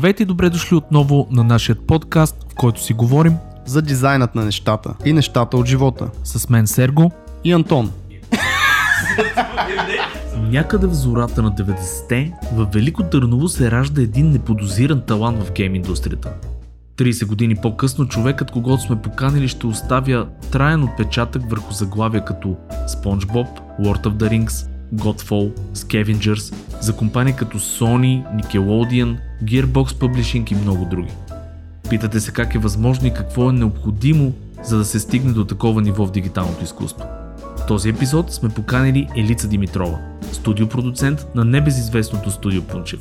Здравейте и добре дошли отново на нашия подкаст, в който си говорим за дизайнът на нещата и нещата от живота. с мен Серго. И Антон. Някъде в зората на 90-те, в Велико Търново се ражда един неподозиран талант в гейм индустрията. 30 години по-късно човекът, когато сме поканили, ще оставя траен отпечатък върху заглавия като SpongeBob, Lord of the Rings, Godfall, Scavengers, за компании като Sony, Nickelodeon, Gearbox Publishing и много други. Питате се как е възможно и какво е необходимо, за да се стигне до такова ниво в дигиталното изкуство. В този епизод сме поканили Елица Димитрова, студиопродуцент на небезизвестното студио Пунчев.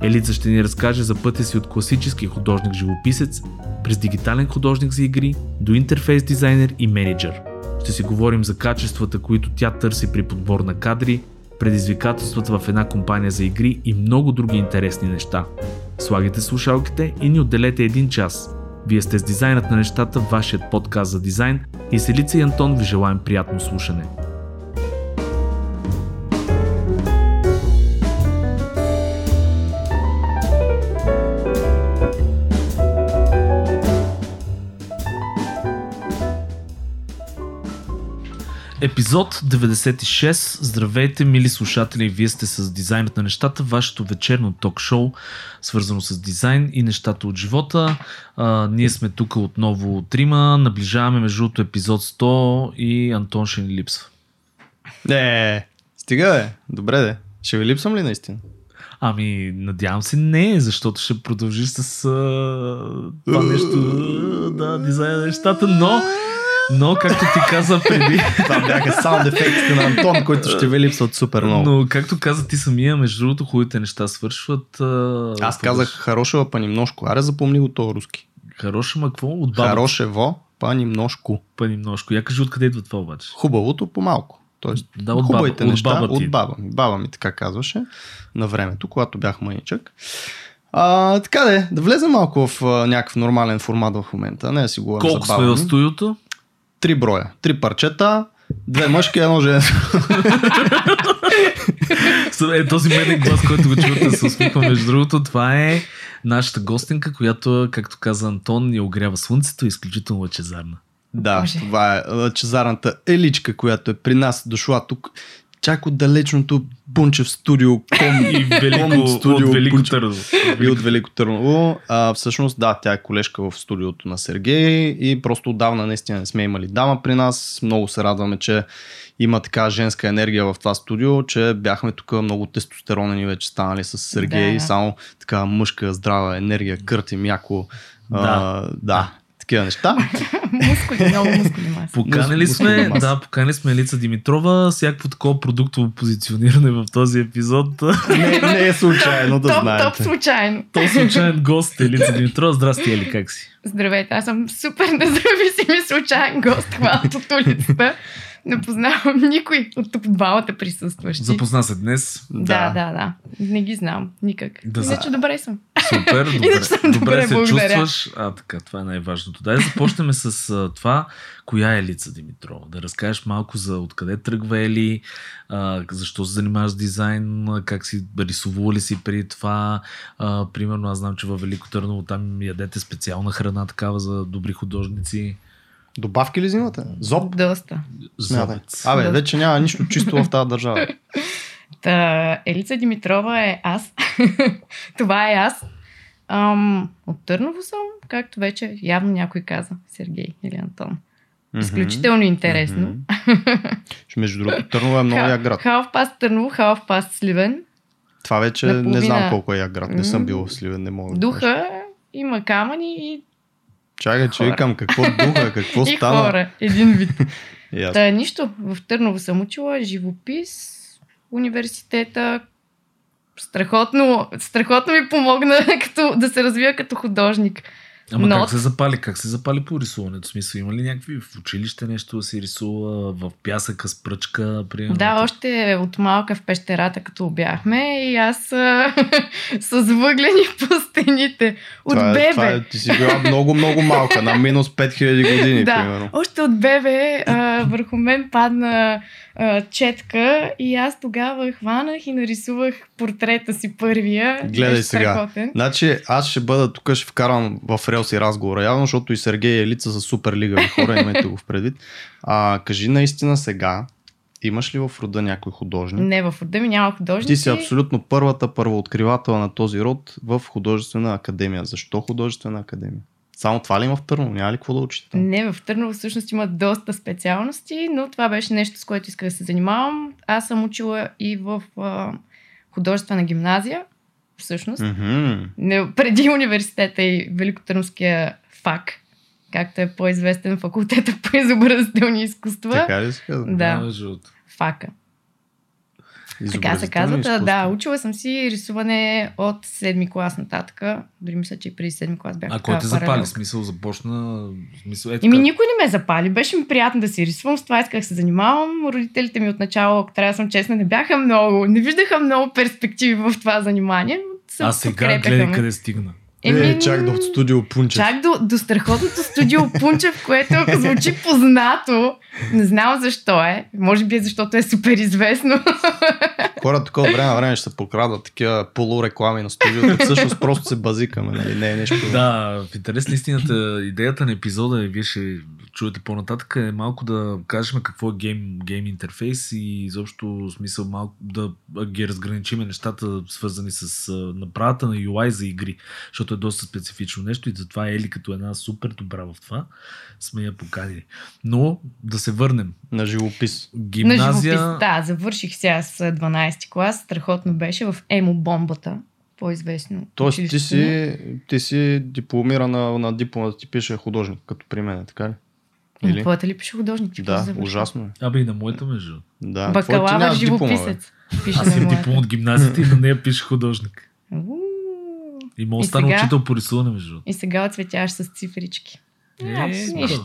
Елица ще ни разкаже за пътя си от класически художник-живописец, през дигитален художник за игри, до интерфейс дизайнер и менеджер. Ще си говорим за качествата, които тя търси при подбор на кадри, предизвикателствата в една компания за игри и много други интересни неща. Слагайте слушалките и ни отделете един час. Вие сте с дизайнът на нещата, вашият подкаст за дизайн и с Елица и Антон ви желаем приятно слушане. Епизод 96. Здравейте, мили слушатели! Вие сте с Дизайнът на нещата, вашето вечерно ток-шоу, свързано с дизайн и нещата от живота. А, ние сме тук отново трима, наближаваме между епизод 100 и Антон ще ни липсва. Не, стига бе. Добре де. Ще ви липсвам ли наистина? Ами, надявам се не, защото ще продължиш с а, това нещо, да, дизайна на нещата, но, но както ти каза преди, Това бяха саунд ефектите на Антон, които ще ви липсват супер много. но както каза ти самия, между другото, хубавите неща свършват. А, Аз казах хорошева па немножко. Аре запомни го то руски. Хороша, ма какво? От баба Хорошево па немножко. па немножко. Я кажи откъде идва това обаче. Хубавото по-малко. Тоест, Да, от хубавите баба- от неща баба ти. от баба ми. Баба ми така казваше на времето, когато бях мъничък. А, така де, да влезем малко в а, някакъв нормален формат в момента. Не да си говорим Колко за сме баба в ми. студиото? Три броя. Три парчета, две мъжки, едно женско. Е, този меден глас, който го чувате, се усмихва. Между другото, това е нашата гостенка, която, както каза Антон, ни огрява слънцето и е изключително лъчезарна. Да, Боже. това е лъчезарната еличка, която е при нас дошла тук. Чак от далечното Бунчев студио, ком И велико, Ком студио, от Велико. Търново. и от Велико Търново. А, всъщност, да, тя е колежка в студиото на Сергей и просто отдавна наистина не сме имали дама при нас. Много се радваме, че има така женска енергия в това студио, че бяхме тук много тестостеронени вече станали с Сергей. Да. Само така мъжка, здрава енергия, къртим яко. А, да, такива неща. мускули, много мускули маса. Поканили сме, маса. да, поканили сме Елица Димитрова, всякакво такова продуктово позициониране в този епизод. не, не е случайно да топ, знаете. топ случайно. То случайен гост е Елица Димитрова. Здрасти, Ели, как си? Здравейте, аз съм супер независим и случайен гост, хванат от улицата. Не познавам никой от тук двамата присъстващи. Запозна се днес. Да, да, да. Не ги знам никак. Да, Иначе добре съм. Супер, добре, Иначе съм добре, добре, се благодаря. чувстваш. А, така, това е най-важното. Дай да започнем с а, това, коя е Елица Димитрова. Да разкажеш малко за откъде тръгва Ели, а, защо се занимаваш с дизайн, как си рисувала ли си преди това. А, примерно, аз знам, че във Велико Търново там ядете специална храна такава за добри художници. Добавки ли взимате? Зоб? Доста. Зобец. Абе, вече няма нищо чисто в тази държава. Та, Елица Димитрова е аз. Това е аз. Ам, от Търново съм, както вече явно някой каза, Сергей или Антон. Изключително интересно. Между другото, Търново е много як град. Халф паст Търново, халф паст Сливен. Това вече не знам колко е як град. Не съм бил в Сливен, не мога. Духа, има камъни и, Чакай, че викам какво духа, какво и стана. хора. Един вид. Та, нищо. В Търново съм учила живопис, университета. Страхотно, страхотно ми помогна като, да се развия като художник. Ама Но- как се запали? Как се запали по рисуването? В смисъл, има ли някакви в училище нещо да се рисува, в пясъка с пръчка? Примерно? Да, още от малка в пещерата, като бяхме и аз с въглени по стените. От това, е, бебе. това е, ти си била много, много малка, на минус 5000 години, да, примерно. още от бебе а, върху мен падна а, четка и аз тогава хванах и нарисувах портрета си първия. Гледай сега. страхотен. Значи аз ще бъда тук, ще вкарам в релси разговора явно, защото и Сергей и Елица са супер лигави хора, имайте го в предвид. А, кажи наистина сега, имаш ли в рода някой художник? Не, в рода ми няма художници. Ти си абсолютно първата първооткривател на този род в художествена академия. Защо художествена академия? Само това ли има в Търново? Няма ли какво да учите? Не, в Търново всъщност има доста специалности, но това беше нещо, с което исках да се занимавам. Аз съм учила и в а, художествена гимназия, всъщност. Мгм. Не, преди университета и Великотърновския ФАК, както е по-известен факултета по изобразителни изкуства. Така ли се казва? Да. Другото. ФАКа. Така се казва. Да, учила съм си рисуване от седми клас нататък. Дори мисля, че и преди седми клас бях А кой те запали? паралелка. Смисъл започна... Смисъл, е, Еми никой не ме запали. Беше ми приятно да си рисувам. С това исках се занимавам. Родителите ми отначало, ако трябва да съм честна, не бяха много, не виждаха много перспективи в това занимание. А сега гледай ме. къде стигна. Е, чак до студио Пунчев. Чак до, до страхотното студио Пунчев, което звучи познато. Не знам защо е. Може би е защото е супер известно. Хора тук от време на време ще се покрадват такива полуреклами на студиото. Всъщност просто се базикаме, нали? Не е нещо. Да, в интерес на истината, идеята на епизода, и вие ще чуете по-нататък, е малко да кажем какво е гейм, гейм интерфейс и изобщо смисъл малко да ги разграничиме нещата, свързани с направата на UI за игри, защото е доста специфично нещо и затова Ели като една супер добра в това сме я поканили. Но да се върнем. На живопис. На Гимназия... живопис. Да, завърших сега с 12 клас. Страхотно беше в Емо бомбата. По-известно. Тоест ти си, ти си дипломирана на диплома да ти пише художник, като при мен, така ли? Или? Твоята ли пише художник? Ти Да, ужасно е. Абе и на моята между. Да. Бакалавър диплома, живописец. Пише Аз на имам диплом от гимназията и на нея пише художник. И мога стана сега? учител по рисуване между. И сега оцветяваш с цифрички. Е, нищо.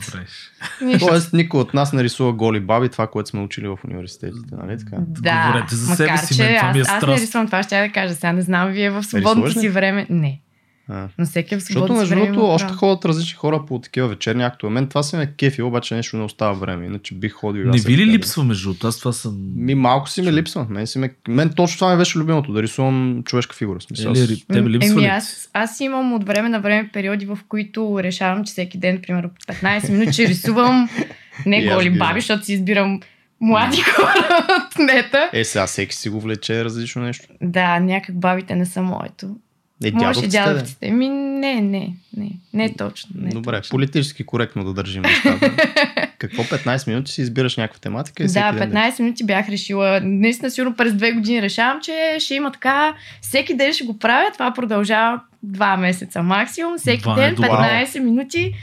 нищо. Тоест никой от нас не рисува голи баби, това, което сме учили в университетите, нали така? Да, Говорете за макар, себе си, мен това аз, ми е аз не страст. рисувам това, ще я да кажа. Сега не знам вие в свободното си време. Не. А. Но всеки в Защото си между другото още ходят различни хора по такива вечерни актове. Мен това се ме кефи, обаче нещо не остава време. Иначе бих ходил. Не ви ли липсва между другото? Аз това съм... Ми малко си ми липсва. Мен, си ме... Мен точно това ми беше любимото, да рисувам човешка фигура. Смисъл, Ели, аз- тебе липсва Еми, аз, аз имам от време на време периоди, в които решавам, че всеки ден, примерно по 15 минути, ще рисувам не голи баби, защото си избирам млади хора от нета. Е, сега всеки си го влече различно нещо. Да, някак бабите не са моето. Е, Може дядовците, де. дядовците. Ми, не, не, не. Не е точно. Не е Добре, точно. политически коректно да държим нещата. Какво 15 минути си избираш някаква тематика и Да, ден 15 минути бях решила. Наистина, сигурно през две години решавам, че ще има така. Всеки ден ще го правя. Това продължава два месеца максимум. Всеки е ден, добре. 15 минути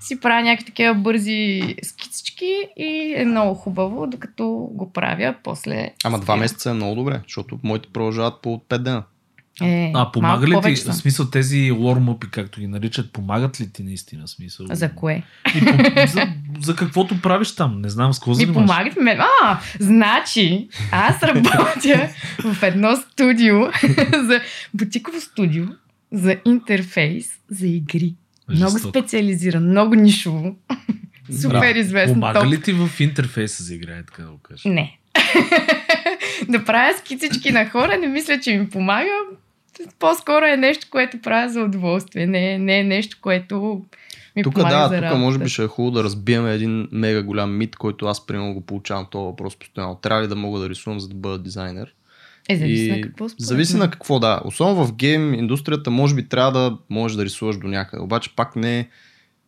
си правя някакви такива бързи скицички и е много хубаво, докато го правя после. Ама два месеца е много добре, защото моите продължават по 5 дена. Е, А, помага ли ти, съм. смисъл тези лормъпи, както ги наричат, помагат ли ти наистина смисъл? За кое? И по, за, за каквото правиш там, не знам с какво Ми занимаваш. помагат ми. А, значи, аз работя в едно студио, за бутиково студио, за интерфейс, за игри. Много Жестоко. специализиран, много нишово. Супер известно. Помага топ. ли ти в интерфейса за играе, така да го кажеш? Не. да правя скицички на хора, не мисля, че ми помага. По-скоро е нещо, което правя за удоволствие. Не, не е нещо, което ми Тук помага да, за тук може би ще е хубаво да разбием един мега голям мит, който аз примерно го получавам този въпрос постоянно. Трябва ли да мога да рисувам, за да бъда дизайнер? Е, зависи И на какво според Зависи на какво, да. Особено в гейм индустрията, може би трябва да можеш да рисуваш до някъде. Обаче пак не е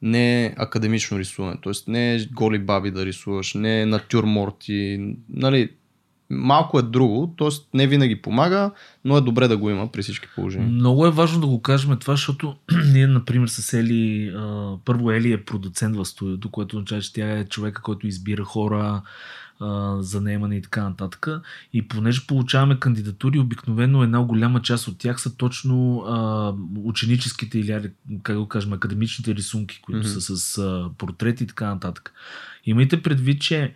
не е академично рисуване. Тоест не е голи баби да рисуваш, не е натюрморти. Нали, малко е друго, т.е. не винаги помага, но е добре да го има при всички положения. Много е важно да го кажем това, защото ние, например, с Ели, а, първо Ели е продуцент в студиото, което означава, че тя е човека, който избира хора, за наемане и така нататък. И понеже получаваме кандидатури, обикновено една голяма част от тях са точно а, ученическите или, как го кажем, академичните рисунки, които Мгм. са с а, портрети и така нататък. Имайте предвид, че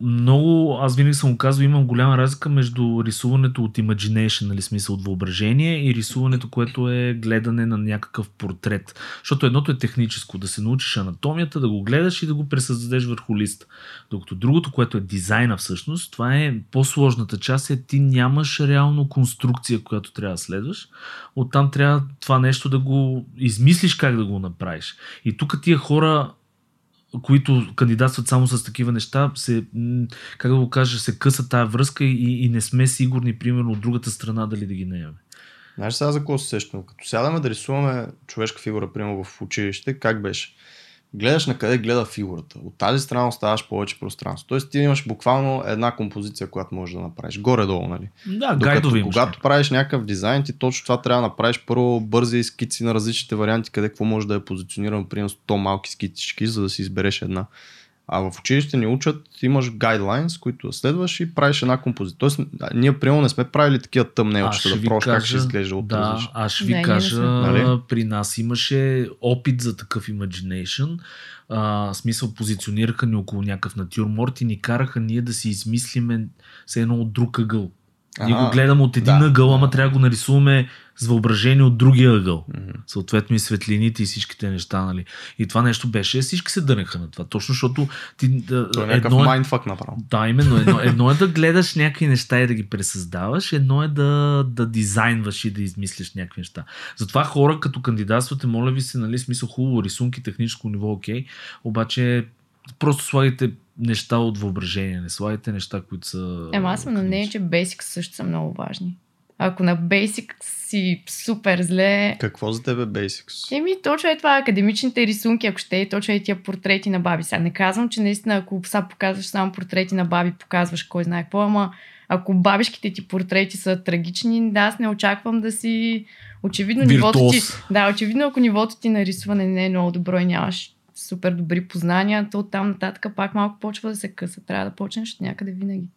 много, аз винаги съм казал, имам голяма разлика между рисуването от imagination, нали, смисъл от въображение и рисуването, което е гледане на някакъв портрет. Защото едното е техническо, да се научиш анатомията, да го гледаш и да го пресъздадеш върху лист. Докато другото, което е дизайна всъщност, това е по-сложната част, е ти нямаш реално конструкция, която трябва да следваш. Оттам трябва това нещо да го измислиш как да го направиш. И тук тия хора които кандидатстват само с такива неща, се, как да го кажа, се къса тая връзка и, и не сме сигурни, примерно, от другата страна дали да ги наемем. Знаеш сега за какво се сещам? Като сядаме да рисуваме човешка фигура, примерно в училище, как беше? Гледаш на къде гледа фигурата. От тази страна оставаш повече пространство. Тоест ти имаш буквално една композиция, която можеш да направиш. Горе-долу, нали? Да, гайдови Когато правиш някакъв дизайн, ти точно това трябва да направиш първо бързи скици на различните варианти, къде какво може да е позиционирано, примерно 100 малки скицички, за да си избереш една. А в училище ни учат, имаш гайдлайнс, които следваш и правиш една композиция. Тоест, ние примерно не сме правили такива тъмнелчета, да пробваш как ще изглежда от Да, аз ще ви да, кажа, нали? при нас имаше опит за такъв imagination. А, смисъл позиционираха ни около някакъв натюрморт и ни караха ние да си измислиме се едно от друг ъгъл. Ние го гледаме от един да, ъгъл, ама трябва да го нарисуваме с въображение от другия ъгъл. Mm-hmm. Съответно и светлините и всичките неща, нали. И това нещо беше, всички се дънаха на това. Точно защото ти... Да, То е едно е, майндфак направо. Да, именно. Едно, едно е да гледаш някакви неща и да ги пресъздаваш, едно е да, да дизайнваш и да измислиш някакви неща. Затова хора като кандидатствате, моля ви се, нали, смисъл хубаво, рисунки, техническо ниво, окей, обаче просто слагайте неща от въображение, не слагайте неща, които са... Ема аз съм на нея, че Basics също са много важни. Ако на Basics си супер зле... Какво за тебе Basics? Еми, точно е това, академичните рисунки, ако ще е точно е тия портрети на баби. Сега не казвам, че наистина, ако сега показваш само портрети на баби, показваш кой знае какво, ама ако бабишките ти портрети са трагични, да, аз не очаквам да си... Очевидно нивото ти... Да, очевидно ако нивото ти на рисуване не е много добро и нямаш супер добри познания, то там нататък пак малко почва да се къса. Трябва да почнеш от някъде винаги.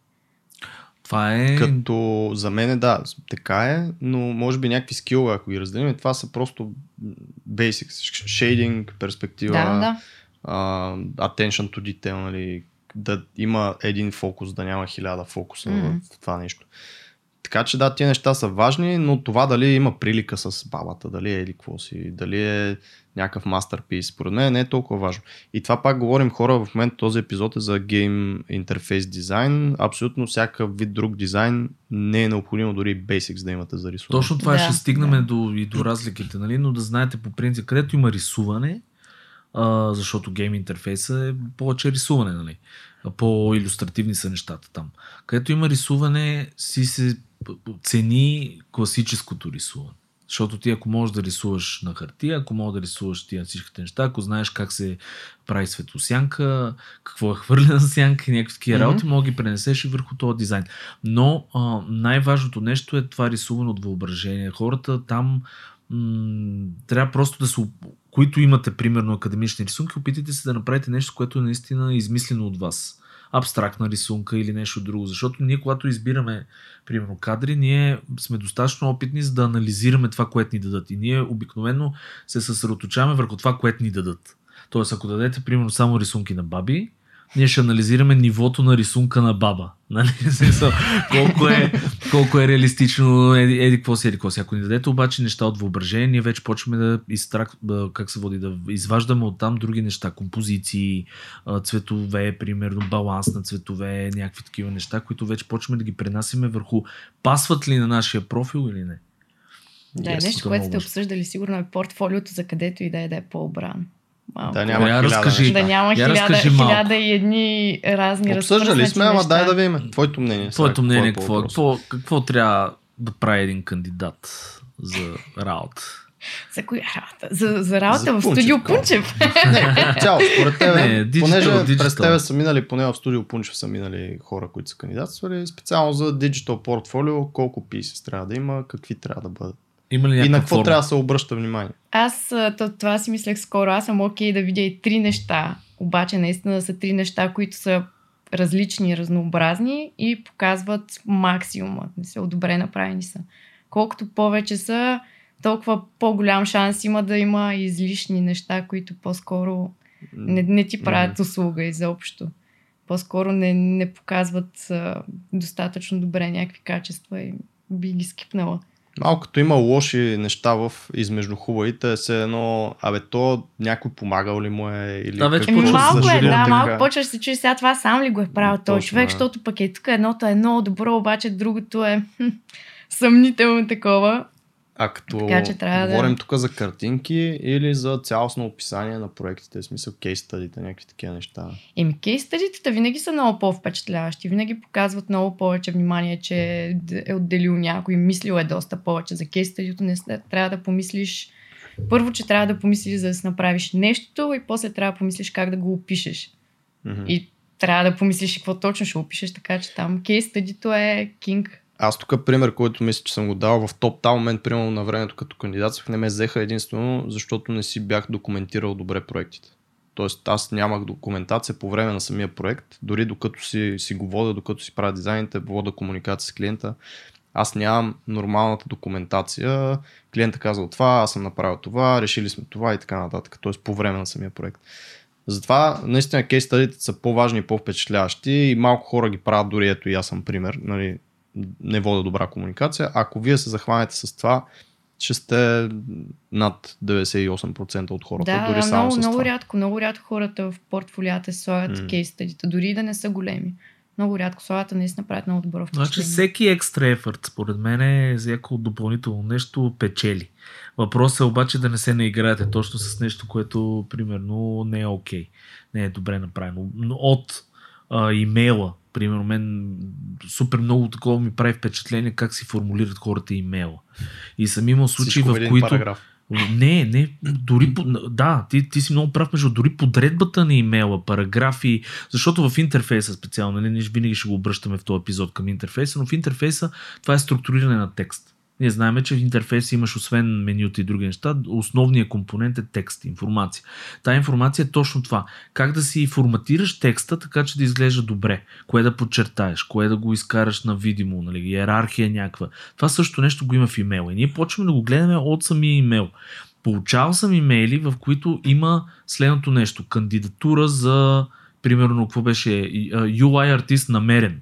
Това е... Като за мен да, така е, но може би някакви скилове, ако ги разделим, това са просто basics, shading, перспектива, да, да. Uh, attention to detail, нали, да има един фокус, да няма хиляда фокуса mm-hmm. в това нещо. Така че да, тия неща са важни, но това дали има прилика с бабата, дали е или какво си, дали е някакъв мастерпис, според мен не е толкова важно. И това пак говорим хора, в момента този епизод е за гейм интерфейс дизайн. Абсолютно всякакъв вид друг дизайн не е необходимо дори Basics да имате за рисуване. Точно това да, ще стигнем да. до, и до разликите, нали? но да знаете по принцип, където има рисуване, а, защото гейм интерфейса е повече рисуване, нали? по-иллюстративни са нещата там. Където има рисуване, си се цени класическото рисуване. Защото ти ако можеш да рисуваш на хартия, ако можеш да рисуваш тия всичките неща, ако знаеш как се прави светосянка, какво е хвърлена сянка и някакви такива mm-hmm. работи, мога да ги пренесеш и върху този дизайн. Но а, най-важното нещо е това рисуване от въображение. Хората там м- трябва просто да се които имате примерно академични рисунки, опитайте се да направите нещо, което е наистина измислено от вас абстрактна рисунка или нещо друго. Защото ние, когато избираме, примерно, кадри, ние сме достатъчно опитни за да анализираме това, което ни дадат. И ние обикновено се съсредоточаваме върху това, което ни дадат. Тоест, ако дадете, примерно, само рисунки на баби, ние ще анализираме нивото на рисунка на баба. Нали? колко, е, колко е реалистично, еди, еди какво си, еди какво си. Ако ни дадете обаче неща от въображение, ние вече почваме да, изтрак, как се води, да изваждаме оттам други неща, композиции, цветове, примерно баланс на цветове, някакви такива неща, които вече почваме да ги пренасиме върху пасват ли на нашия профил или не. Да, yes, нещо, което сте обсъждали, сигурно е портфолиото за където и да е да е по-обран. Малко. Да няма я разкажи, да няма хиляда, разкажи хиляда и едни разни Обсъждали сме, ама дай да видим. Твоето мнение. Твоето мнение какво, е какво, какво трябва да прави един кандидат за работа? За коя работа? За, за работа за в Пунчев, студио Пунчев. Цяло, според тебе, не, digital, понеже digital. през тебе са минали, поне в студио Пунчев са минали хора, които са кандидатствали, специално за диджитал портфолио, колко pieces трябва да има, какви трябва да бъдат. Има ли и на какво форма? трябва да се обръща внимание? Аз това си мислех скоро. Аз съм окей okay да видя и три неща. Обаче наистина да са три неща, които са различни, разнообразни и показват максимума. Не са добре направени са. Колкото повече са, толкова по-голям шанс има да има излишни неща, които по-скоро не, не ти правят услуга изобщо. по-скоро не, не показват а, достатъчно добре някакви качества и би ги скипнала. Малко като има лоши неща в измежду хубавите, е все едно, абе то някой помагал ли му е или Да, вече какво малко е, да, така. малко почваш се чуеш сега това сам ли го е правил този човек, защото пък е тук едното е много добро, обаче другото е хм, съмнително такова. А като Така че трябва да- говорим тук за картинки или за цялостно описание на проектите, в смисъл кейс стадите, някакви такива неща. Еми, кейс стадитата винаги са много по-впечатляващи. Винаги показват много повече внимание, че е отделил някой, мислил е доста повече за кейс стадито. Не трябва да помислиш първо, че трябва да помислиш за да си направиш нещо и после трябва да помислиш как да го опишеш. Мгм. И трябва да помислиш какво точно ще опишеш, така че там кейс стадито е кинг. Аз тук пример, който мисля, че съм го дал в топ тал момент, примерно на времето като кандидатствах, не ме взеха единствено, защото не си бях документирал добре проектите. Тоест аз нямах документация по време на самия проект, дори докато си, си го вода, докато си правя дизайните, вода комуникация с клиента. Аз нямам нормалната документация. Клиента казал това, аз съм направил това, решили сме това и така нататък. Тоест по време на самия проект. Затова наистина кейс стадите са по-важни и по-впечатляващи и малко хора ги правят, дори ето и аз съм пример. Нали, не вода добра комуникация. Ако вие се захванете с това, ще сте над 98% от хората, Да, дори да, само много, с много това. рядко, много рядко хората в портфолията слагат mm. кейс стадита, дори и да не са големи. Много рядко слагат, наистина правят много добро впечатление. Значи всеки екстра ефорт, според мен е всяко допълнително нещо печели. Въпросът е обаче да не се наиграете точно с нещо, което примерно не е окей. Не е добре направено. Но от а, имейла, примерно мен супер много такова ми прави впечатление как си формулират хората имейла. И съм имал случаи, Всичко в които... параграф. Не, не, дори, да, ти, ти си много прав, между дори подредбата на имейла, параграфи, защото в интерфейса специално, нали, ние винаги ще го обръщаме в този епизод към интерфейса, но в интерфейса това е структуриране на текст. Ние знаем, че в интерфейса имаш освен менюта и други неща, основният компонент е текст, информация. Тая информация е точно това. Как да си форматираш текста, така че да изглежда добре. Кое да подчертаеш, кое да го изкараш на видимо, нали, иерархия някаква. Това също нещо го има в имейла. И ние почваме да го гледаме от самия имейл. Получавал съм имейли, в които има следното нещо. Кандидатура за, примерно, какво беше, UI артист намерен.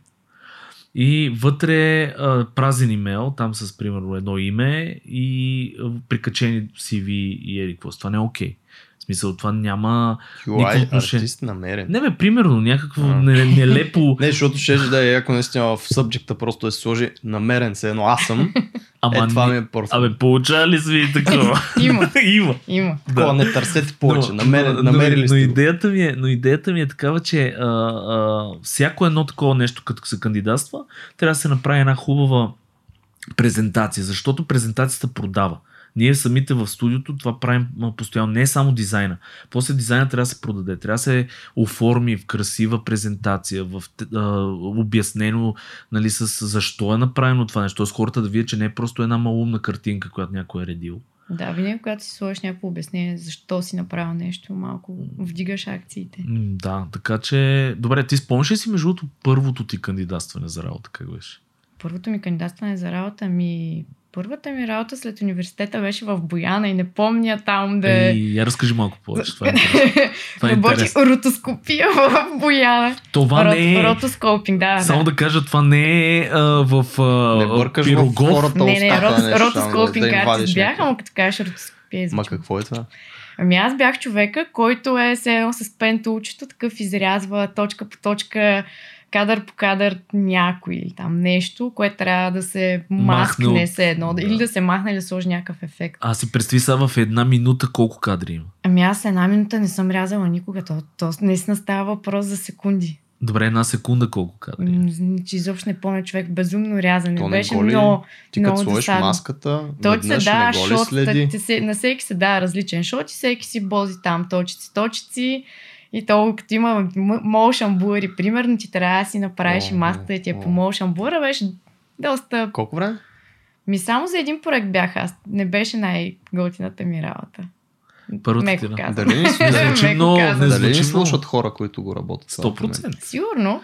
И вътре а, празен имейл, там с примерно едно име и прикачени CV и еди какво. Това не е окей. В смисъл, това няма... UI отношение. артист намерен. Не бе, примерно, някакво А. не- нелепо... Не, защото ще да е яко наистина в събджекта просто да се сложи намерен се едно аз съм. Ама е, това не- ми е първо. Абе, получава ли сме и такова? Има. Има. Има. Такова, не търсете повече. Но- Намери, но, намерили но, сте но, идеята ми е, но идеята ми е такава, че а, а, всяко едно такова нещо, като се кандидатства, трябва да се направи една хубава презентация, защото презентацията продава. Ние самите в студиото това правим постоянно. Не е само дизайна. После дизайна трябва да се продаде. Трябва да се оформи в красива презентация, в а, обяснено нали, с защо е направено това нещо. Тоест хората да видят, че не е просто една малумна картинка, която някой е редил. Да, винаги когато си сложиш някакво обяснение защо си направил нещо, малко вдигаш акциите. Да, така че... Добре, ти спомняш ли си между другото първото ти кандидатстване за работа, как беше? Първото ми кандидатстване за работа ми... Първата ми работа след университета беше в Бояна и не помня там да е... И я разкажи малко повече. Това е. Това е Работи интересно. ротоскопия в Бояна. Това не е... Ротоскопинг, да. Само да. да кажа, това не е а, в а, Не бъркаш в Пирогов. хората Не, не, рот, ротоскопинг да им артист вадиш бях, някакво. ама като кажеш ротоскопия Ма какво е това? Ами аз бях човека, който е все едно с пентулчето, такъв изрязва точка по точка, кадър по кадър някой или там нещо, което трябва да се Махне маскне от- се едно, да. да. или да се махне или да сложи някакъв ефект. Аз си представи сега в една минута колко кадри има. Ами аз една минута не съм рязала никога, то, то наистина става въпрос за секунди. Добре, една секунда колко кадри. М, Че изобщо не помня човек, безумно рязане. То не Беше го ли? много, Ти като много сложиш досадно. маската, Той се ли шот, следи? да, се, на всеки се дава различен шот и всеки си бози там точици, точици. И то, като има motion blur, примерно, ти трябва да си направиш и маската и ти е по motion blur, беше доста... Колко време? Ми само за един проект бях аз. Не беше най-готината ми работа. Първата Меко ти, да. казано. Дали не звучи много- не Дали не слушат хора, които го работят? в този момент? 100%. Сигурно.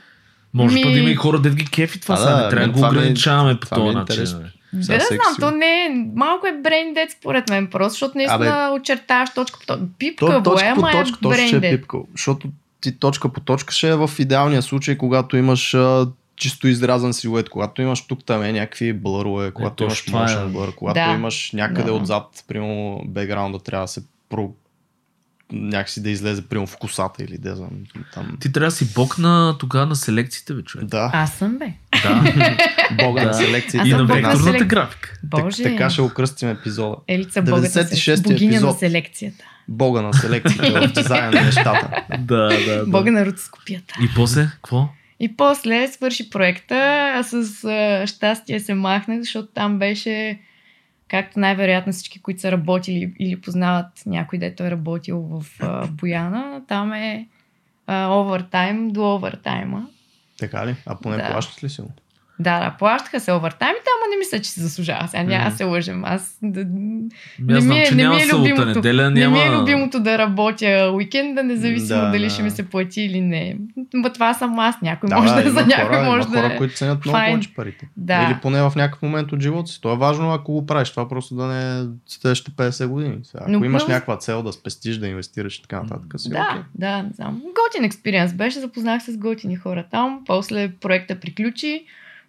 Може Ми- да има и хора, дед ги кефи това А, сега. да, Не трябва да го е- ограничаваме по е този начин. Да, да знам, то не е... Малко е dead според мен, просто, защото наистина Абе, очертаваш точка по точка. То Пипка, точка по боема е точка, точно ще е dead. пипкал. Защото ти точка по точка ще е в идеалния случай, когато имаш а, чисто изрязан силует, когато имаш тук там е някакви блърове, когато точно имаш това е. motion блър, когато Да. имаш някъде Да. отзад, примерно бекграунда трябва да се про... някакси да излезе, примерно в косата или да знам, там. Ти трябва да си бог на тогава на селекциите, бе, човек. Да, Аз съм, бе. Да. бога Да. на селекция. Аз И на бог на векторната селек- графика. Боже. Така ще окръстим епизода. Елица богата 96-ти се... Богиня на епизод. селекцията. Бога на селекцията в дизайна на нещата. Да, да, да. Бога на ротоскопията. И после, какво? И после свърши проекта, а с а, щастие се махнах, защото там беше, както най-вероятно всички, които са работили или познават някой, дето е работил в а, Бояна, там е овертайм до овертайма. Така ли? А поне Да. плащат ли си? Да, да, плащаха се овертаймите, ама не мисля, че се заслужава. Сега няма се лъжем. Аз да, Аз знам, че няма е събота, любимото. неделя, Не няма... ми е любимото да работя уикенда, независимо Да, дали да. ще ми се плати или не. Ма това съм аз. Някой Да, може да, да, за някой хора, може има да хора, е. които ценят много повече парите. Да. Или поне в някакъв момент от живота си. То е важно, ако го правиш. Това просто да не е следващите 50 години. Сега, Ако Но имаш някаква цел да спестиш, да инвестираш и така нататък. Си, Да, окей. да, не знам. Готин експириенс беше, запознах се с готини хора там. После проекта приключи,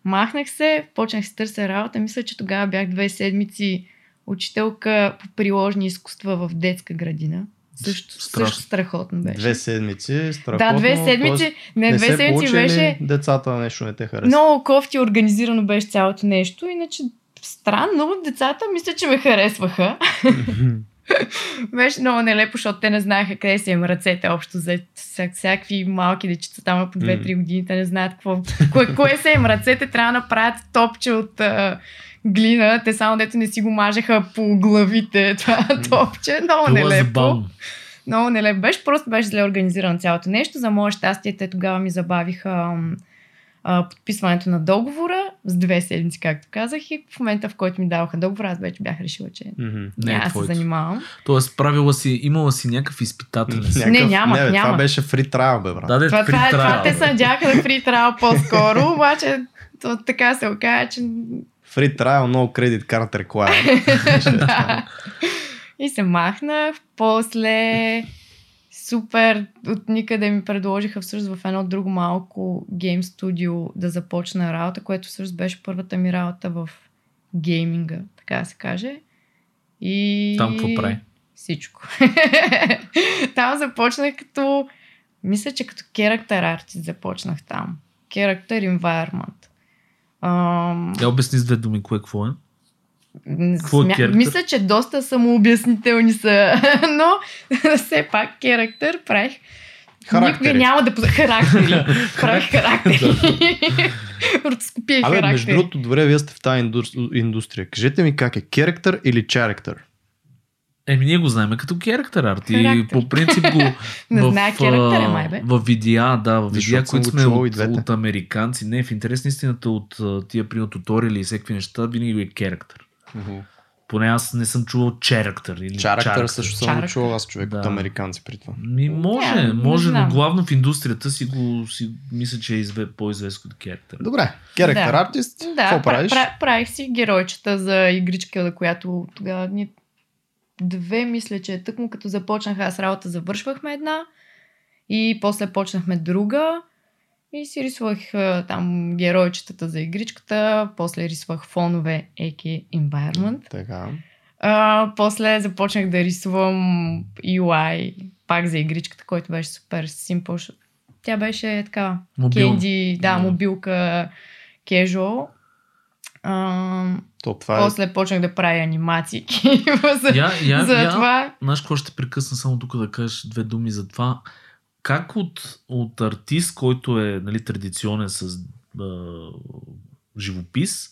махнах се, почнах си търся работа. Мисля, че тогава бях две седмици учителка по приложни изкуства в детска градина. Също, Страшно. също страхотно беше. Две седмици, страхотно. да, две седмици. Не, не две се седмици беше децата нещо не те хареса. много кофти организирано беше цялото нещо. Иначе странно, децата мисля, че ме харесваха. Беше много нелепо, защото те не знаеха къде си им ръцете общо за всякакви малки дечица там на по 2-3 години. Те не знаят какво. Кое, кое са им ръцете, трябва да направят топче от а, глина. Те само дето не си го мажеха по главите това топче. Много е нелепо. Много нелепо беше, просто беше зле организирано цялото нещо. За мое щастие, те тогава ми забавиха ам, а, подписването на договора с две седмици, както казах. И в момента, в който ми даваха договора, аз вече бях решила, че Мгм. Не е да се занимавам. Тоест, правила си, имала си някакъв изпитателен си. Не, нямах, не, бе, Това нямах. беше фри трайл, бе, брат. Да, да, Това, фри това, това, те се надяха на фри трайл по-скоро, обаче то, така се оказа, че Фри трайл, no credit card required. да. И се махнах. После супер от никъде ми предложиха всъщност в едно друго малко гейм студио да започна работа, което всъщност беше първата ми работа в гейминга, така да се каже. И... Там какво прави? Всичко. там започнах като... Мисля, че като character artist започнах там. Character environment. Ам, Я обясни с две думи кое какво е. Е смя- керактер? Мисля, че доста самообяснителни са, но все пак керактер правих. Характери. Никога няма да... Характери. правих характери. Ротоскопия и Абе, между характери. другото, добре, вие сте в тази индус- индустрия. Кажете ми как е, character или character? Еми, ние го знаем като character арт. И Характер. по принцип го... Не в, знае а, май бе. В видеа, да, в видеа, които сме от, от американци. Не, в интерес на истината от тия при туториали и всеки неща, винаги е character. Поне аз не съм чувал character. Или Character също съм го Character. чувал аз човек Да. от американци при това. Ми, може, не може, но главно в индустрията си го си, мисля, че е изве, по-известно от character. Добре, character Да. артист, Да, какво пра- правиш? пра- правих си геройчета за игричка, която тогава ни две, мисля, че е тъкмо като започнах аз работа, завършвахме една и после почнахме друга и си рисувах там геройчетата за игричката, после рисувах фонове, AK Environment. Така. А, после започнах да рисувам UI пак за игричката, който беше супер симпл. защото Тя беше така кенди, да, мобилка, casual. А, То това е... после почнах да правя анимации за, Я, я, за я, това. Знаеш какво ще прекъсна само тук да кажеш две думи за това? Как от, от артист, който е нали, традиционен с а, живопис,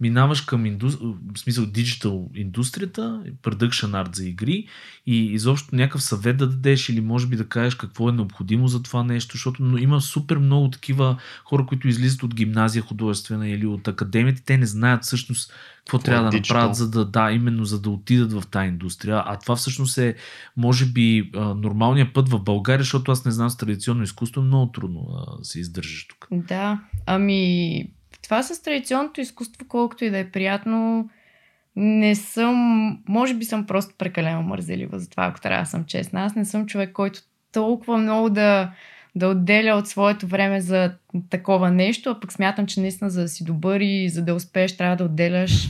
минаваш към инду... в смисъл диджитал индустрията, продъкшн арт за игри и изобщо някакъв съвет да дадеш или може би да кажеш какво е необходимо за това нещо, защото но има супер много такива хора, които излизат от гимназия художествена или от академията, те не знаят всъщност какво Какво е трябва да диджитал? направят, за да, да, именно за да отидат в тази индустрия. А това всъщност е, може би, нормалният път в България, защото аз не знам с традиционно изкуство, много трудно се издържаш тук. Да, ами това с традиционното изкуство, колкото и да е приятно, не съм, може би съм просто прекалено мързелива за това, ако трябва да съм честна. Аз не съм човек, който толкова много да, да отделя от своето време за такова нещо, а пък смятам, че наистина за да си добър и за да успееш трябва да отделяш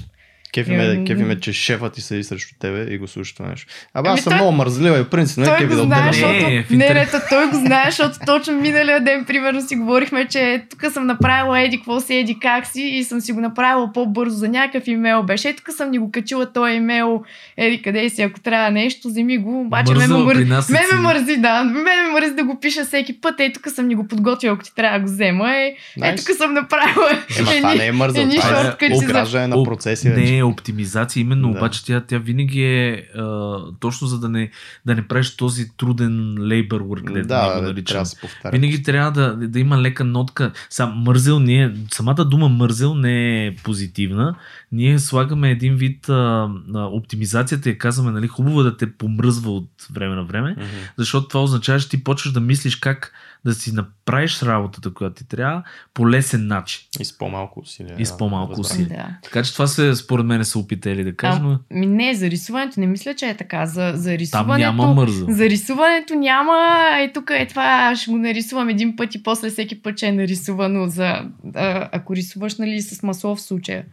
Кефи ме, Ем, кефи ме, че шефът ти седи срещу тебе и го слуша това нещо. Абе, Ами аз съм той- много мързлива и принцип, не той кефи го да защото... Не, Не, не, той го знае, защото точно миналия ден, примерно, си говорихме, че тук съм направила еди, какво си, еди, как си и съм си го направила по-бързо за някакъв имейл. Беше, е, тук съм ни го качила този имейл, еди, къде си, ако трябва нещо, вземи го. Обаче ме ме, мър... нас ме, се ме мързи, да. Ме ме мързи да го пиша всеки път. Ей, тук съм ни го подготвила, ако ти трябва да го взема. Е, е тук съм направила. Ема това не е мързъл, едни това е шорткъти за- обграждане на Оп- процеси вече. Не е оптимизация, именно, Да. обаче тя, тя винаги е а, точно за да не, да не правиш този труден labor work, ние Да, го да, наричаме. трябва да се повтаря. Винаги трябва да, да има лека нотка. Сам мързел не е, самата дума мързел не е позитивна. Ние слагаме един вид а, а, оптимизацията и казваме, нали, хубаво е да те помръзва от време на време, Мгм. защото това означава, че ти почваш да мислиш как да си направиш работата, която ти трябва, по лесен начин. И с по-малко усилия. И с по-малко разбрах. усилия. Да. Така че това се, според мен, са опитали да кажа, но Ми не, за рисуването не мисля, че е така. За, за там рисуването... няма мързел. За рисуването няма, е тук е това, ще го нарисувам един път и после всеки път, че е нарисувано за, а, ако рисуваш нали, с масло в случая.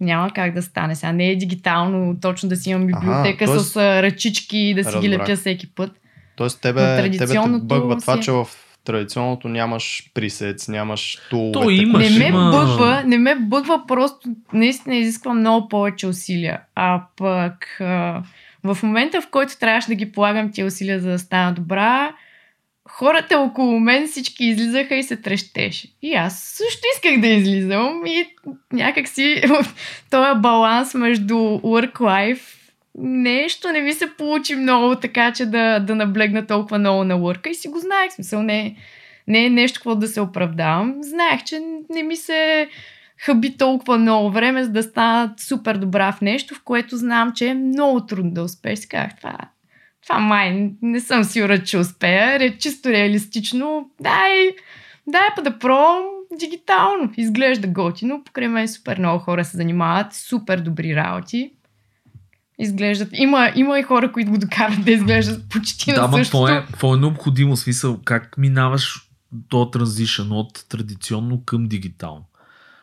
Няма как да стане. Сега не е дигитално, точно да си имам библиотека т.е. с а, ръчички и да си ги Разбрах. лепя всеки път. Тоест тебе, тебе те бъгва това, си е- че в традиционното нямаш присец, нямаш тулове. То има, Не ме, има- бъгва, не ме бъгва, просто наистина изисква много повече усилия. А пък а, в момента, в който трябваше да ги полагам тия усилия, за да стана добра, хората около мен всички излизаха и се трещеше. И аз също исках да излизам и някак си този баланс между work-life нещо не ми се получи много така, че да, да наблегна толкова много на work и си го знаех. Смисъл, не, не е нещо, какво да се оправдавам. Знаех, че не ми се хъби толкова много време, за да стана супер добра в нещо, в което знам, че е много трудно да успееш. Си казах, това, това май не съм сигурна, че успея. Ре, чисто реалистично, дай, дай па да пробвам дигитално. Изглежда готино, покрай мен супер много хора се занимават, супер добри работи. Изглеждат. Има, има и хора, които го докарат да изглеждат почти Да, на ма същото. какво е, какво е необходимо? Смисъл, как минаваш то транзишън от традиционно към дигитално?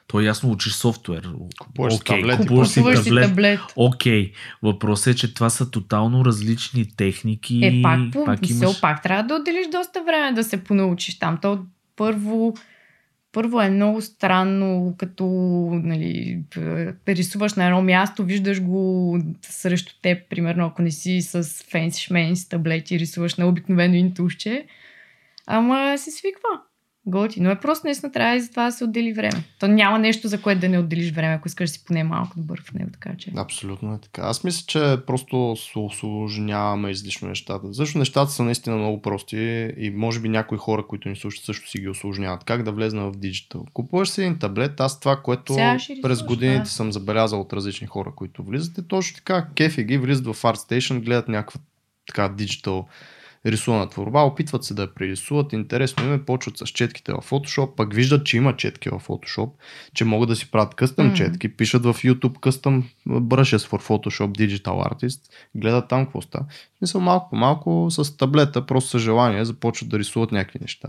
То е ясно, учиш софтуер. Купуваш Окей, таблет и купуваш си таблет. таблет. Окей, въпросът е, че това са тотално различни техники. Е, пак, по, пак имаш... имаш... пак трябва да отделиш доста време да се понаучиш там. То първо, първо е много странно, като нали, рисуваш на едно място, виждаш го срещу теб, примерно, ако не си с фенси шменси таблети, рисуваш на обикновено интушче. Ама се свиква. Готи, но е просто наистина трябва и за това да се отдели време. То няма нещо, за което да не отделиш време, ако искаш да си поне малко добър в него, така че. Абсолютно е така. Аз мисля, че просто осложняваме излишно нещата. Защо нещата са наистина много прости и може би някои хора, които ни слушат, също си ги осложняват. Как да влезна в диджитал? Купуваш си един таблет. Аз това, което ще през рисуваш, годините да. съм забелязал от различни хора, които влизат, е точно така. Кефи ги влизат в ArtStation, гледат някаква така диджитал рисувана творба, опитват се да я прерисуват. Интересно им е, почват с четките в Photoshop, пък виждат, че има четки в Photoshop, че могат да си правят къстъм Мгм. четки, пишат в YouTube къстъм brushes for Photoshop Digital Artist, гледат там какво става. Смисъл малко по малко с таблета, просто с желание, започват да рисуват някакви неща.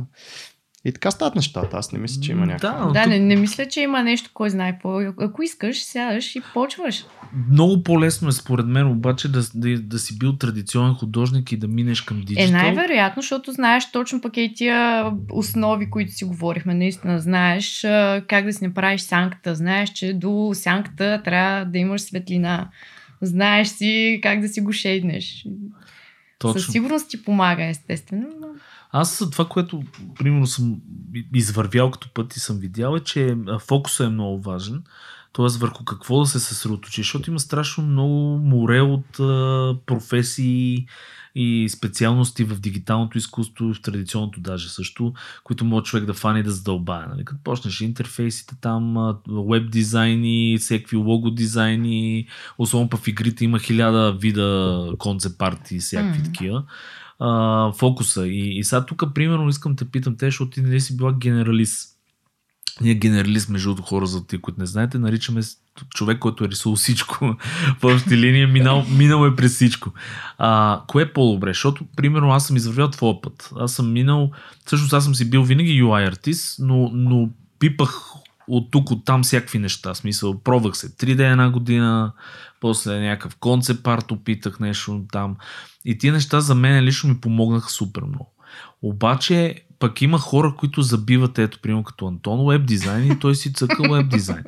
И така стават нещата. Аз не мисля, че има някакво. Да, Да, не, не мисля, че има нещо, кой знае. Ако искаш, сядаш и почваш. много по-лесно е според мен обаче да, да, да си бил традиционен художник и да минеш към диджитал. Е, най-вероятно, защото знаеш точно пък и тия основи, които си говорихме. Наистина знаеш как да си направиш сянката. Знаеш, че до сянката трябва да имаш светлина. Знаеш си как да си го шейднеш. Точно. Със сигурност ти помага, естествено. Но... Аз това, което примерно съм извървял като път и съм видял е, че а, фокусът е много важен. Тоест върху какво да се съсредоточиш, защото има страшно много море от а, професии и специалности в дигиталното изкуство и в традиционното даже също, които може човек да фане и да задълбае. Нали? Като почнеш интерфейсите там, веб дизайни, всеки лого дизайни, особено в игрите има хиляда вида концепт арти и всякакви Мгм. такива а, фокуса. И, и сега тук, примерно, искам да питам те, защото ти не си била генералист. ние генералист, между другото хора за ти, които не знаете, наричаме човек, който е рисувал всичко в общи линия, минал, минал е през всичко. А, кое е по-добре? Защото, примерно, аз съм извървял твоя път. Аз съм минал, всъщност аз съм си бил винаги UI артист, но, но пипах от тук, от там всякакви неща. Смисъл, пробвах се 3D една година, после някакъв концепт арт опитах нещо там. И тия неща за мен лично ми помогнаха супер много. Обаче пък има хора, които забиват, ето, примерно като Антон, веб дизайн и той си цъка веб дизайн.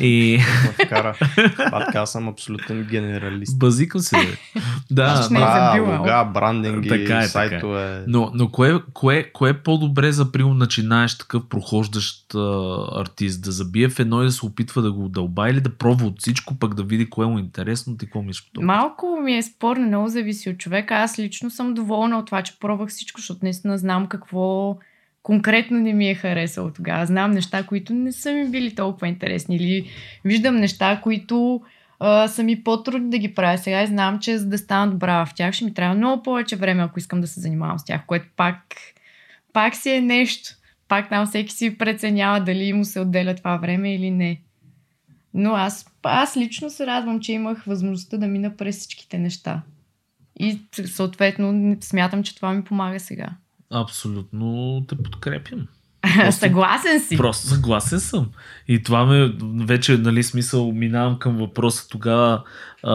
И... Вкара. Батка, аз съм абсолютен генералист. Базикам се. Бе. Да, Аз не е а, забила. лога, брандинги, Така е, сайтове. Но, но кое, кое, кое е по-добре за примерно начинаеш такъв прохождащ а, артист? Да забие в едно и да се опитва да го дълба или да пробва от всичко, пък да види кое му е интересно и какво мислиш? Малко ми е спорно, много зависи от човека. Аз лично съм доволна от това, че пробвах всичко, защото наистина знам какво конкретно не ми е харесало тогава. Знам неща, които не са ми били толкова интересни или виждам неща, които а, са ми по-трудни да ги правя сега и знам, че за да стана добра в тях ще ми трябва много повече време, ако искам да се занимавам с тях, което пак, пак си е нещо. Пак там всеки си преценява дали му се отделя това време или не. Но аз, аз лично се радвам, че имах възможността да мина през всичките неща. И съответно смятам, че това ми помага сега. Абсолютно те подкрепям. Съгласен си. Просто съгласен съм. И това ме вече, нали, смисъл, минавам към въпроса тогава а,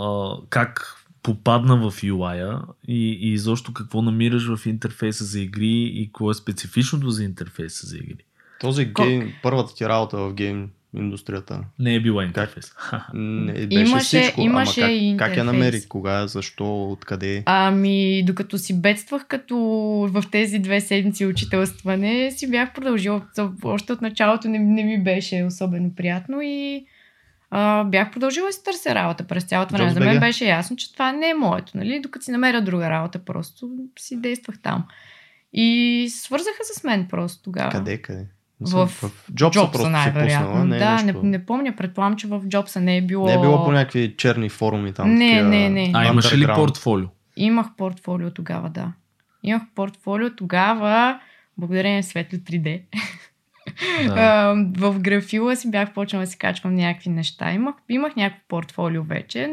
а, как попадна в UI-а и, и изобщо какво намираш в интерфейса за игри и какво е специфичното за интерфейса за игри. Този гейм, първата ти работа в гейм индустрията. Не е била интерфейс. Не, беше Имаше- всичко. имаше Ама как, и как я интерфейс. намери? Кога? Защо? Откъде? Ами, докато си бедствах като в тези две седмици учителстване, си бях продължила. Още от началото не, не ми беше особено приятно и а, бях продължила да си търся работа през цялото време. За мен беше ясно, че това не е моето. Нали? Докато си намеря друга работа, просто си действах там. И свързаха се с мен просто тогава. Къде? Къде? В в Джобса Джобса просто си най-вероятно. пуснала. Не, е да, нещо... не, не помня. Предполагам, че в Джобса не е било... не е било по някакви черни форуми там. Не, такива не, не. А имаше ли портфолио? Имах портфолио тогава, да. Имах портфолио тогава, благодарение на Светло 3D. Да. В графила си бях почнала да си качвам някакви неща. Имах, имах някакво портфолио вече.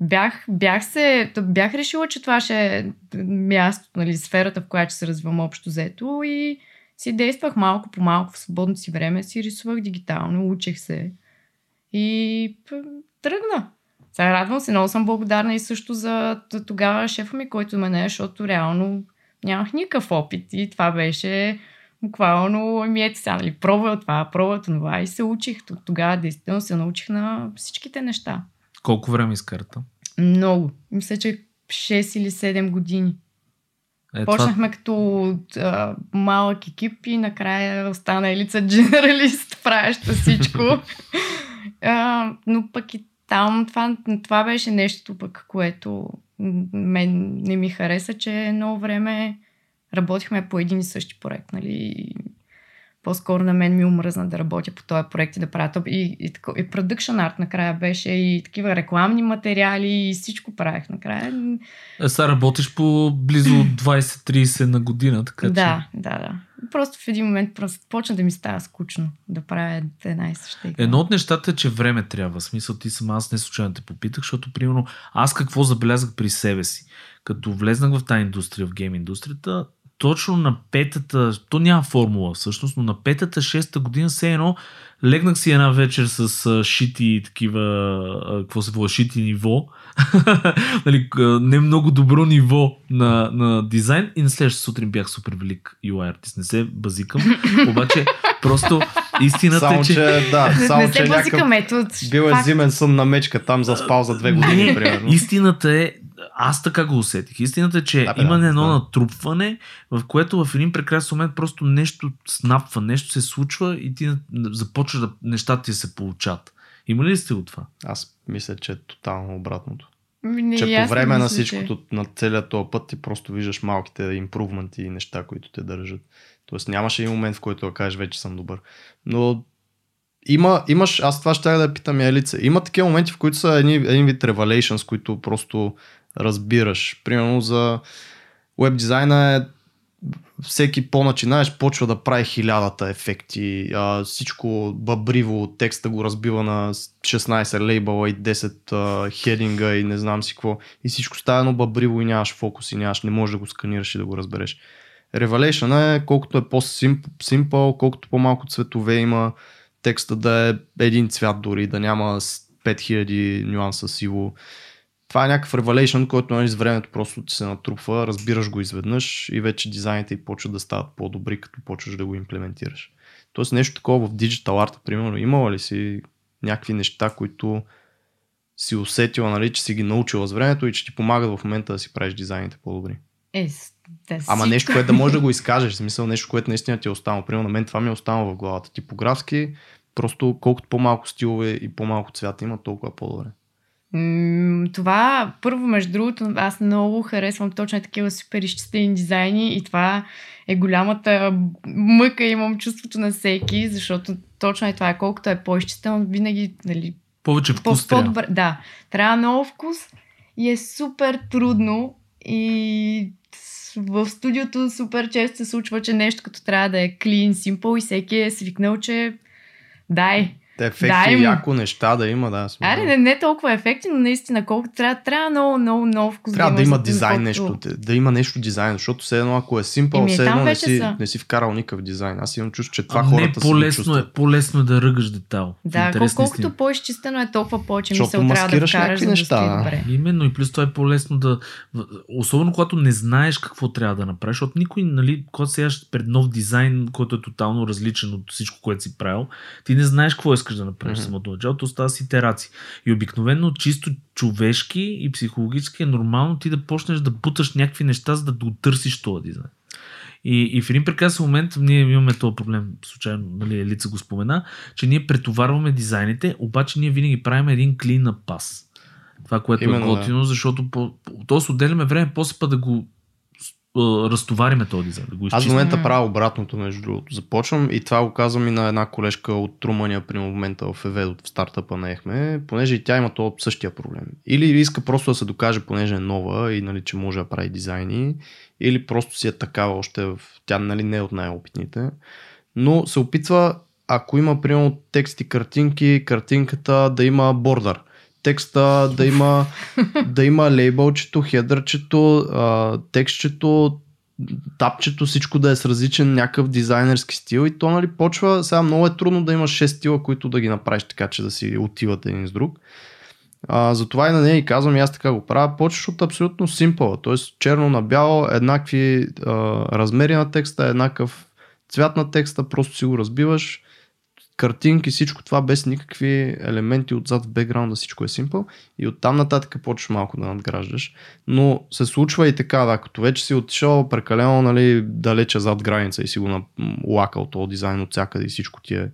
Бях, бях, се, бях решила, че това ще е място, нали, сферата, в която ще се развивам общо взето и си действах малко по малко в свободното си време, си рисувах дигитално, учих се и тръгна. Сега радвам се, много съм благодарна и също за тогава шефа ми, който ме не, защото реално нямах никакъв опит и това беше буквално ми ето сега, нали, пробвай това, пробвай това и се учих. Тогава действително се научих на всичките неща. Колко време изкарата? Много. Мисля, че 6 или 7 години. Е, Почнахме като а, малък екип и накрая остана Елица дженералист, правеща всичко. а, но пък и там това, това беше нещо пък, което мен не ми хареса, че много време работихме по един и същи проект. Нали? И По-скоро на мен ми омръзна да работя по този проект и да правя. И, и, тако- и production art накрая беше, и такива рекламни материали, и всичко правех накрая. Е, сега работиш по близо 20-30 на година, така че... Да, да, да. Просто в един момент просто почна да ми става скучно да правя една и съща игра. Едно от нещата е, че време трябва. В смисъл ти сама, аз не случайно те попитах, защото примерно аз какво забелязах при себе си. Като влезнах в тази индустрия, в гейм индустрията, точно на петата, то няма формула всъщност, но на петата, шеста година все едно легнах си една вечер с а, шити такива, а, какво се води, шити ниво, нали, не много добро ниво на, на дизайн и на следващата сутрин бях супер велик UI артист. Не се базикам, обаче просто истината Само, е, че, да, не само, че се някакъв базикам, ето. бил е зимен сън на мечка, там заспал за две години, Не, примерно. истината е, аз така го усетих. Истината е, че Да, има да, едно да. натрупване, в което в един прекрасен момент просто нещо снапва, нещо се случва и ти започва да нещата ти се получат. Има ли сте го това? Аз мисля, че е тотално обратното. Не, че по време на че- всичкото, на целият този път ти просто виждаш малките импрувменти и неща, които те държат. Тоест нямаше и момент, в който да кажеш вече съм добър. Но има, имаш, аз това ще да я питам и Елица. Има такива моменти, в които са едни, един вид revelations, които просто разбираш. Примерно за веб дизайна е всеки по-начинаеш почва да прави хилядата ефекти, а, всичко бъбриво, текста го разбива на 16 лейбъла и 10 а, хединга и не знам си какво. И всичко става едно бъбриво и нямаш фокус и нямаш, не можеш да го сканираш и да го разбереш. Revelation е колкото е по-симпъл, колкото по-малко цветове има, текста да е един цвят дори, да няма 5000 нюанса сиво това е някакъв revelation, който нали, с времето просто ти се натрупва, разбираш го изведнъж и вече дизайните и почват да стават по-добри, като почваш да го имплементираш. Тоест нещо такова в Digital Art, примерно, имала ли си някакви неща, които си усетила, нали, че си ги научила с времето и че ти помагат в момента да си правиш дизайните по-добри? Е, да Ама нещо, което да можеш да го изкажеш, в смисъл нещо, което наистина ти е останало. Примерно на мен това ми е останало в главата. Типографски, просто колкото по-малко стилове и по-малко цвята има, толкова по-добре. Това, първо, между другото, аз много харесвам точно такива супер изчистени дизайни и това е голямата мъка, имам чувството на всеки, защото точно е това. Колкото е по-изчистено, винаги, нали, повече вкус по- трябва. Да, трябва много вкус и е супер трудно и в студиото супер често се случва, че нещо като трябва да е clean, simple и всеки е свикнал, че дай, те ефекти да, и яко неща да има, да. Аре, не, не толкова ефекти, но наистина колко трябва, трябва много, много, много вкус. Трябва да, да има дизайн колко... нещо, да има нещо дизайн, защото все едно ако е симпъл, все едно не си, не си вкарал никакъв дизайн. Аз имам чувство, че това а хората не, по-лесно е, по-лесно е да ръгаш детал. Да, кол- колкото по-изчистено е, толкова повече мисъл трябва да вкараш, за неща, да добре. Именно и плюс това е по-лесно да... Особено когато не знаеш какво трябва да направиш, защото никой, нали, когато сега пред нов дизайн, който е тотално различен от всичко, което си правил, ти не знаеш какво искаш да направиш mm-hmm самото началото, става с итерации. И обикновено чисто човешки и психологически е нормално ти да почнеш да буташ някакви неща, за да дотърсиш този дизайн. И, и в един прекрасен момент ние имаме този проблем, случайно, нали, Елица го спомена, че ние претоварваме дизайните, обаче ние винаги правим един клин на пас. Това, което е Именно, е готино, да. защото по, по, отделяме време, после па да го разтовариме този дизайн. Да го Аз в момента правя обратното, между другото. Започвам и това го казвам и на една колежка от Румъния при момента в Еведо, в стартъпа на Ехме, понеже и тя има този същия проблем. Или иска просто да се докаже, понеже е нова и нали, че може да прави дизайни, или просто си е такава още, в... тя нали, не е от най-опитните, но се опитва, ако има примерно текст и картинки, картинката да има бордър текста, да има, да има лейбълчето, хедърчето, текстчето, тапчето, всичко да е с различен някакъв дизайнерски стил и то нали почва, сега много е трудно да имаш 6 стила, които да ги направиш така, че да си отиват един с друг. А, затова и на нея и казвам, и аз така го правя, почваш от абсолютно симпъл, т.е. черно на бяло, еднакви а, размери на текста, еднакъв цвят на текста, просто си го разбиваш, картинки, всичко това без никакви елементи отзад в бекграунда, всичко е симпъл и оттам нататък почваш малко да надграждаш. Но се случва и така, да, като вече си отишъл прекалено нали, далече зад граница и си го лакал този дизайн от всякъде и всичко ти е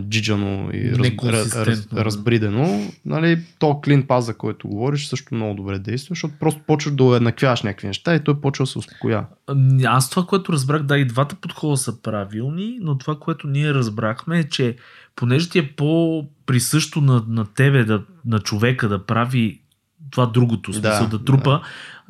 джиджано и раз, раз, раз, разбридено. Нали, то клин паз, за който говориш, също много добре действа, защото просто почваш да еднаквяваш някакви неща и той почва да се успокоя. Аз това, което разбрах, да, и двата подхода са правилни, но това, което ние разбрахме е, че понеже ти е по-присъщо на, на тебе, да, на човека да прави това другото, смисъл да, да трупа, да.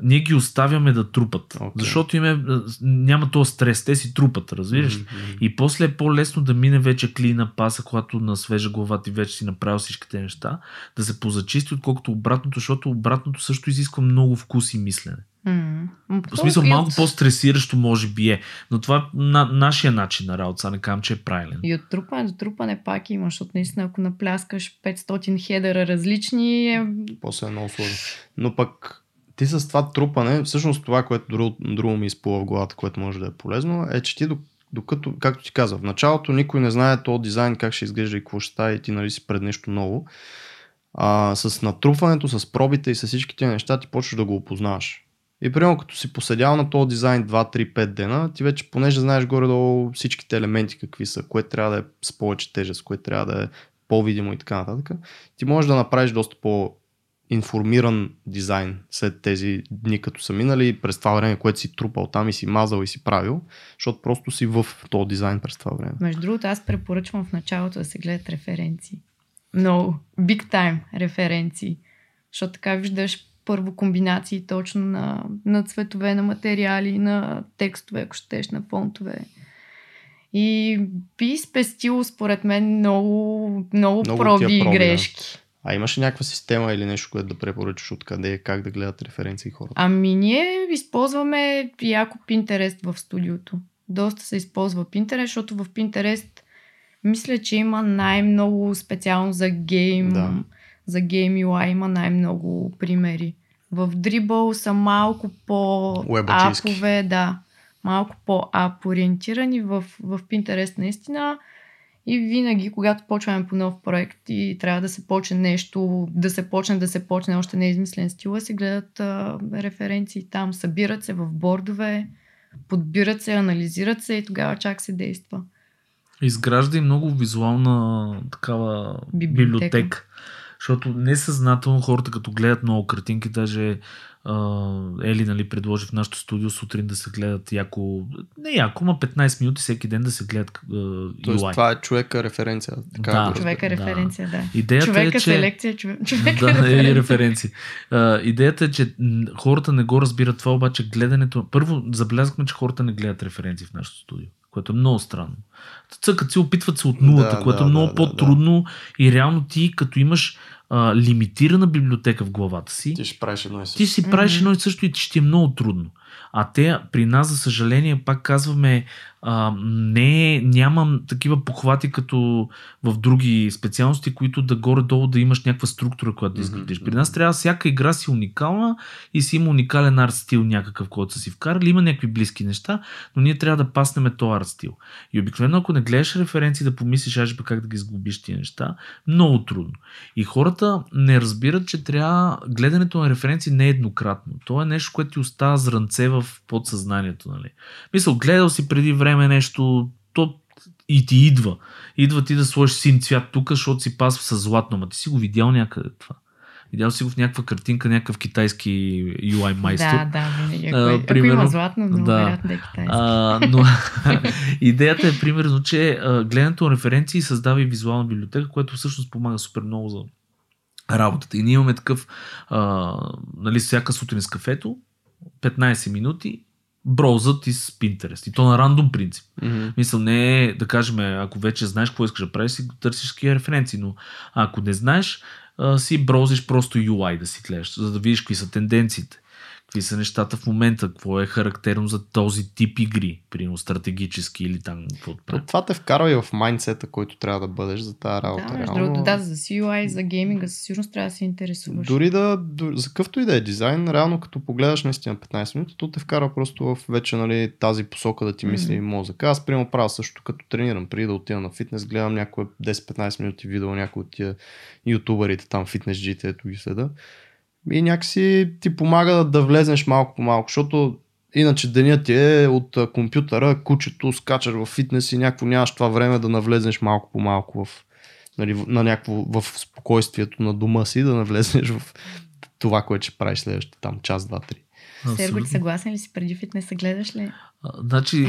ние ги оставяме да трупат. Okay. Защото им е, няма този стрес, те си трупат, разбираш? Mm-hmm. И после е по-лесно да мине вече клина паса, когато на свежа глава ти вече си направил всичките неща, да се позачисти, отколкото обратното, защото обратното също изисква много вкус и мислене. Mm. В смисъл, малко по-стресиращо може би е. Но това е на, нашия начин на работа, не казвам, че е правилен. И от трупане до трупане пак имаш, защото наистина ако напляскаш 500 хедера различни е... После е много сложно. Но пък ти с това трупане, всъщност това, което друго, друго ми изплува в главата, което може да е полезно, е, че ти докато, както ти казах, в началото никой не знае този дизайн как ще изглежда и какво ще става и ти нали си пред нещо ново. А, с натрупването, с пробите и с всичките неща ти почваш да го опознаваш. И примерно като си поседял на този дизайн 2, 3, 5 дена, ти вече понеже знаеш горе-долу всичките елементи какви са, кое трябва да е с повече тежест, кое трябва да е по-видимо и така нататък, ти можеш да направиш доста по информиран дизайн след тези дни, като са минали, през това време, което си трупал там и си мазал и си правил, защото просто си в този дизайн през това време. Между другото, аз препоръчвам в началото да се гледат референции. Много, big time референции. Защото така виждаш първо комбинации точно на, на цветове, на материали, на текстове, ако щеш, на фонтове. И би спестило, според мен, много, много, много проби и грешки. А имаш ли някаква система или нещо, което да препоръчаш откъде, как да гледат референции хората? Ами ние използваме яко Pinterest в студиото. Доста се използва Pinterest, защото в Pinterest мисля, че има най-много специално за гейм, да. За гейм UI има най-много примери. В Dribble са малко по-апове, да, малко по-ап ориентирани. В, в Pinterest наистина и винаги, когато почваме по нов проект и трябва да се почне нещо, да се почне, да се почне още не измислен стил, се гледат а, референции там, събират се в бордове, подбират се, анализират се и тогава чак се действа. Изгражда и много визуална такава библиотека. библиотека. Защото несъзнателно хората, като гледат много картинки, даже Ели нали, предложи в нашото студио сутрин да се гледат яко, не яко, ма 15 минути всеки ден да се гледат uh, Тоест, UI. това е човека референция. Така да, човека референция, да. Идеята човека е, че... селекция, човека, човека да, референция. референция. Uh, идеята е, че хората не го разбират това, обаче гледането... Първо забелязахме, че хората не гледат референции в нашото студио което е много странно. Цъкат се, опитват се от нулата, да, което е да, е много да, по-трудно да. и реално ти, като имаш а, лимитирана библиотека в главата си, ти, ще правиш едно и също. ти си правиш едно и също и ще ти е много трудно. А те при нас, за съжаление, пак казваме, а, не, нямам такива похвати като в други специалности, които да горе-долу да имаш някаква структура, която да изградиш. При нас трябва всяка игра си уникална и си има уникален арт стил някакъв, който са си вкарали. Има някакви близки неща, но ние трябва да паснем този арт стил. И обикновено, ако не гледаш референции да помислиш, аж как да ги сглобиш тия неща, много трудно. И хората не разбират, че трябва гледането на референции не е еднократно. То е нещо, което ти остава зранце в подсъзнанието. Нали? Мисъл, гледал си преди време време нещо, то и ти идва. Идва ти да сложиш син цвят тук, защото си пасва с златно. Ма ти си го видял някъде това. Видял си го в някаква картинка, някакъв китайски UI майстор. Да, да, винаги. Ако, а, примерно, ако има златно, много да, вероятно да е китайски. А, но идеята е примерно, че гледането на референции създава и визуална библиотека, което всъщност помага супер много за работата. И ние имаме такъв, а, нали, всяка сутрин с кафето, 15 минути броузът и с Pinterest. И то на рандом принцип. Mm-hmm. Мисъл не е, да кажем, ако вече знаеш какво искаш да правиш, си търсиш такива референции, но ако не знаеш, си броузиш просто UI да си гледаш, за да видиш какви са тенденциите какви са нещата в момента, какво е характерно за този тип игри, примерно стратегически или там какво Това те вкарва и в майндсета, който трябва да бъдеш за тази работа. Да, между другото, да, за CUI, за гейминга със сигурност трябва да се интересуваш. Дори да, за какъвто и да е дизайн, реално като погледаш наистина 15 минути, то те вкара просто в вече нали, тази посока да ти мисли mm-hmm. мозъка. Аз примерно правя също като тренирам, преди да отида на фитнес, гледам някое 10-15 минути видео, някои от тия ютуберите там, фитнес джите, ето ги следа и някакси ти помага да влезнеш малко по малко, защото иначе денят ти е от компютъра, кучето, скачаш в фитнес и някакво нямаш това време да навлезнеш малко по малко в, нали, на някакво, в спокойствието на дома си, да навлезнеш в това, което ще правиш следващите там час, два, три. Серго, ти съгласен ли си преди фитнеса? Гледаш ли? А, значи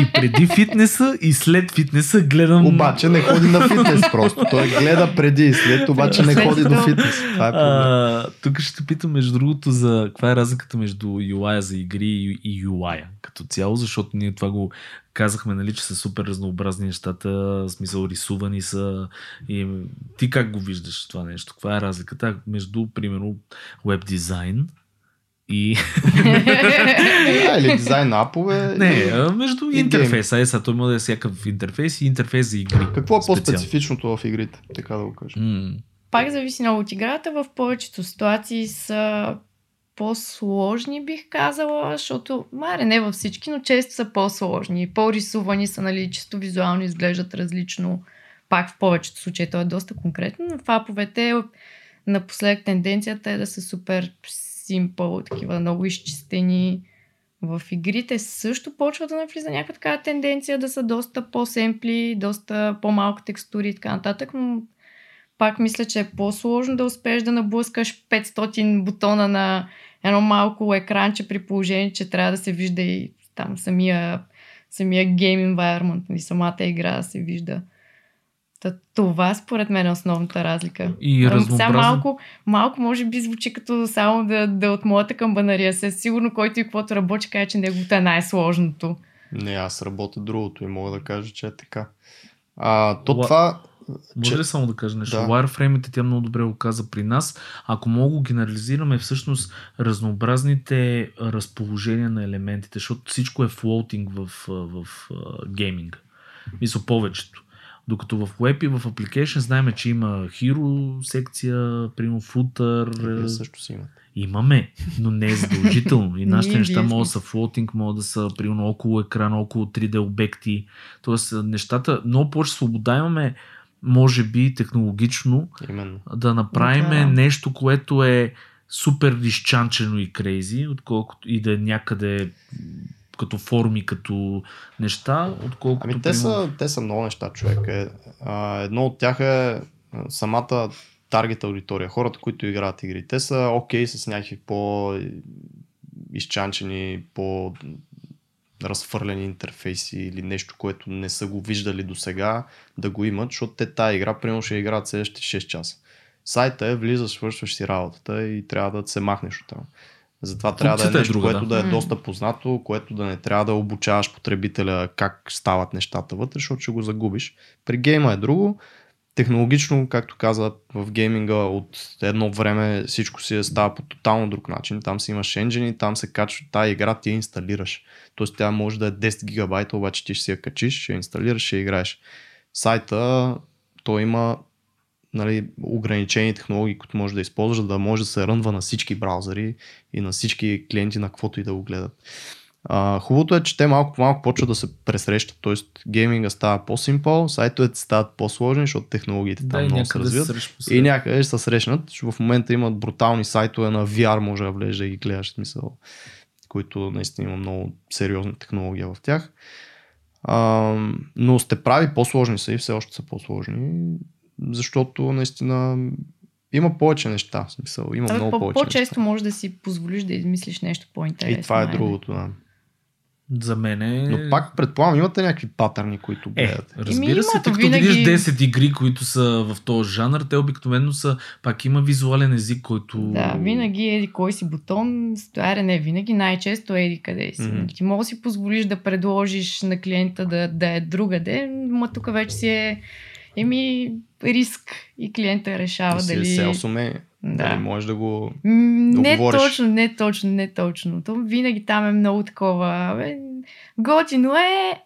и преди фитнеса и след фитнеса гледам... Обаче не ходи на фитнес просто. Той гледа преди и след, обаче не ходи до фитнес. Това е а, тук ще питам между другото за каква е разликата между UI за игри и UI като цяло, защото ние това го казахме, нали, че са супер разнообразни нещата, в смисъл рисувани са. И ти как го виждаш това нещо? Каква е разликата между, примерно, веб дизайн и... да, или дизайн апове. Не, и... между интерфейса. Е, сега той може да е всякакъв интерфейс и интерфейс за игри. Какво е по-специфичното в игрите, така да го кажа? Mm. Пак зависи много от играта. В повечето ситуации са по-сложни, бих казала, защото, маре не във всички, но често са по-сложни. По-рисувани са, нали, чисто визуално изглеждат различно. Пак в повечето случаи то е доста конкретно, но в аповете напоследък тенденцията е да са супер симпъл, такива много изчистени. В игрите също почва да навлиза някаква такава тенденция да са доста по-семпли, доста по-малко текстури и така нататък, но пак мисля, че е по-сложно да успееш да наблъскаш 500 бутона на едно малко екранче при положение, че трябва да се вижда и там самия, самия game environment, и нали, самата игра да се вижда. Та, това според мен е основната разлика. И разнообразен... Сега малко, малко може би звучи като само да, да от моята камбанария. Се сигурно който и каквото работи, каже, че неговото е най-сложното. Не, аз работя другото и мога да кажа, че е така. А, то Ла- това... Може че- ли само да кажа нещо? Да. Wireframe-ите тя много добре го каза при нас. Ако мога го генерализираме всъщност разнообразните разположения на елементите, защото всичко е флоутинг в, в а, гейминга. Мисля, повечето. Докато в Web и в Application знаем, че има Hero секция, примерно Footer. Вие е, също си имате. Имаме, но не е задължително. И нашите неща могат да са флотинг, могат да са примерно около екрана, около 3D обекти. Тоест нещата, много повече свобода имаме, може би технологично, Именно. да направим Да. нещо, което е супер изчанчено и крейзи, отколкото и да е някъде като форми, като неща, отколкото... Ами те са, те са много неща, човек. Е, едно от тях е а, самата таргет аудитория, хората, които играят игри. Те са окей с някакви по изчанчени, по разфърлени интерфейси или нещо, което не са го виждали до сега, да го имат, защото те тази игра, примерно ще играят следващите 6 часа. Сайта е, влизаш, свършваш си работата и трябва да се махнеш от там. Затова трябва да е е нещо, друга, което да. да е доста познато, което да не трябва да обучаваш потребителя как стават нещата вътре, защото ще го загубиш. При гейма е друго. Технологично, както каза в гейминга, от едно време всичко си е става по тотално друг начин. Там си имаш енджини, там се качва тази игра, ти я инсталираш. Тоест тя може да е 10 гигабайта, обаче ти ще си я качиш, ще я инсталираш, ще я играеш. Сайта, той има нали, ограничени технологии, които може да използваш, да може да се рънва на всички браузъри и на всички клиенти, на каквото и да го гледат. А, хубавото е, че те малко по малко почват да се пресрещат, т.е. гейминга става по-симпъл, сайтовете стават по-сложни, защото технологиите да, там много се развиват. се И някъде ще се срещнат. В момента имат брутални сайтове на VR, може да влезеш да ги гледаш, смисъл, които наистина има много сериозна технология в тях. А, но сте прави, по-сложни са и все още са по-сложни, защото наистина има повече неща. В смисъл, има Абе, много по- повече по-често неща. можеш да си позволиш да измислиш нещо по-интересно. И това е айде. другото, да. За мен е... Но пак предполагам, имате някакви патърни, които Е, гледате. разбира Еми, се, има, тъй то като винаги- видиш 10 игри, които са в този жанр, те обикновено са, пак има визуален език, който... Да, винаги еди кой си бутон, аре не, винаги най-често еди къде си. Mm-hmm. Ти може да си позволиш да предложиш на клиента да, да е другаде, но тук вече си е еми риск и клиента решава И дали... е селс уме, Да. дали можеш да го... Не говориш. точно, не точно, не точно. То винаги там е много такова. Абе, готино е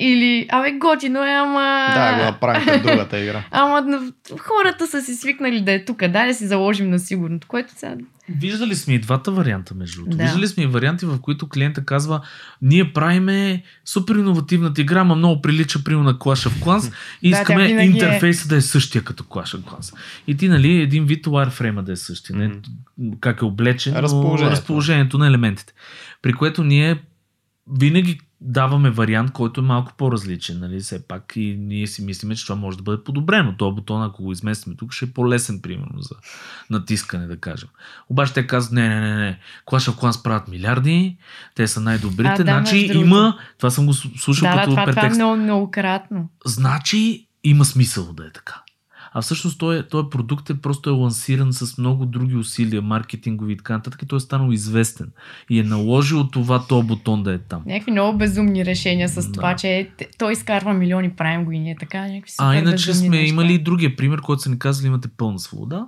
или, абе, готино е, ама... Да, го направим като другата игра. Ама хората са си свикнали да е тук, дай да си заложим на сигурното, което сега... Виждали сме и двата варианта, между другото. Да. Виждали сме и варианти, в които клиента казва, ние правиме супер иновативната игра, ама много прилича примерно на Clash of Clans и Да, искаме винаги е- интерфейса да е същия като Clash of Clans. И ти, нали, един вид wireframe да е същия. Не, как е облечен, Разположението. разположението на елементите. При което ние винаги даваме вариант, който е малко по-различен. Нали? Все пак и ние си мислиме, че това може да бъде подобрено. Това бутон, ако го изместим тук, ще е по-лесен, примерно, за натискане, да кажем. Обаче те казват, не, не, не, не. Clash of Clans правят милиарди, те са най-добрите. А, да, значи другото. има, това съм го слушал Да, като това, това е претекст. много, многократно. Значи има смисъл да е така. А всъщност този, този продукт е просто е лансиран с много други усилия, маркетингови и така нататък, и той е станал известен. И е наложил това, то бутон да е там. Някакви много безумни решения с Да. това, че е- той изкарва милиони, правим го и ние така. Някакви А иначе сме неща. имали и другия пример, който са ни казали, имате пълна свобода.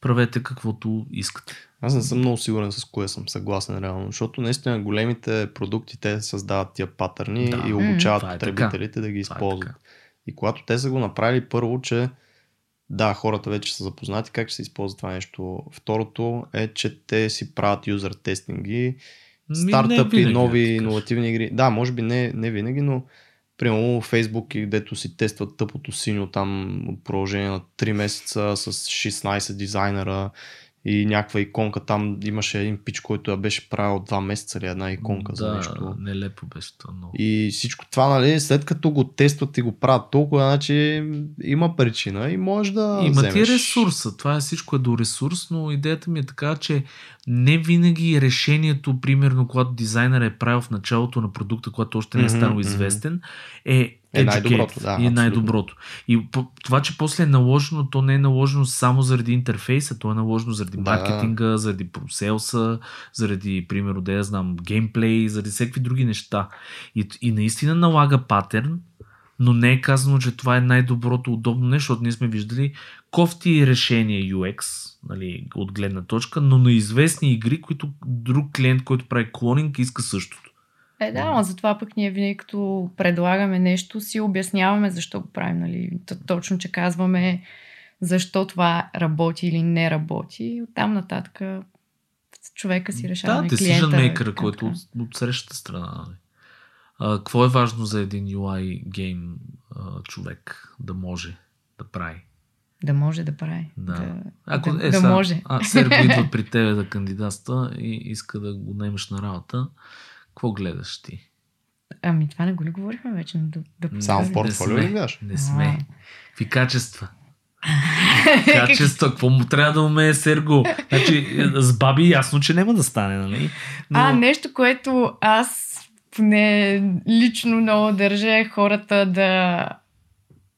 Правете каквото искате. Аз не съм много сигурен с кое съм съгласен реално, защото наистина големите продукти те създават тия патърни Да. и обучават Това е потребителите да ги е използват. така. и когато те са го направили първо, че да, хората вече са запознати как ще се използва това нещо. Второто е, че те си правят юзер тестинги, стартъпи, винаги, нови кажа. иновативни игри. Да, може би не, не винаги, но примерно Facebook, и дето си тестват тъпото синьо там от продължение на 3 месеца с 16 дизайнера и някаква иконка там имаше един пич, който я беше правил 2 месеца или една иконка за да, нещо. нелепо беше това много. И всичко това, нали, след като го тестват и го правят толкова, значи има причина и може да Има вземеш. ти ресурса. Това е всичко е до ресурс, но идеята ми е така, че не винаги решението, примерно, когато дизайнер е правил в началото на продукта, когато още не е станал известен, е Е най-доброто, да. И е най-доброто. И това, че после е наложено, то не е наложено само заради интерфейса, то е наложено заради да, маркетинга, заради проселса, заради, примерно, да я знам, геймплей, заради всеки други неща. И, и наистина налага патерн, но не е казано, че това е най-доброто удобно нещо, защото ние сме виждали кофти решения UX, нали, от гледна точка, но на известни игри, които друг клиент, който прави клонинг, иска същото. Е, да, но затова пък ние винаги като предлагаме нещо, си обясняваме защо го правим. Нали? Точно, че казваме защо това работи или не работи. И оттам нататък човека си решава. Да, decision maker, който от, от срещата страна. Нали? А, какво е важно за един UI гейм човек да може да прави? Да може да прави. Да. да, Ако, да, е, да са, може. А, Серго идва при тебе да кандидатства и иска да го наемеш на работа. Какво гледаш ти? Ами това не го ли говорихме вече? Да, да Само в портфолио ли гледаш? Не сме. Какви качества? Качества, какво му трябва да умее Серго? Значи, с баби ясно, че няма да стане, нали? Но... А, нещо, което аз поне лично много държа е хората да,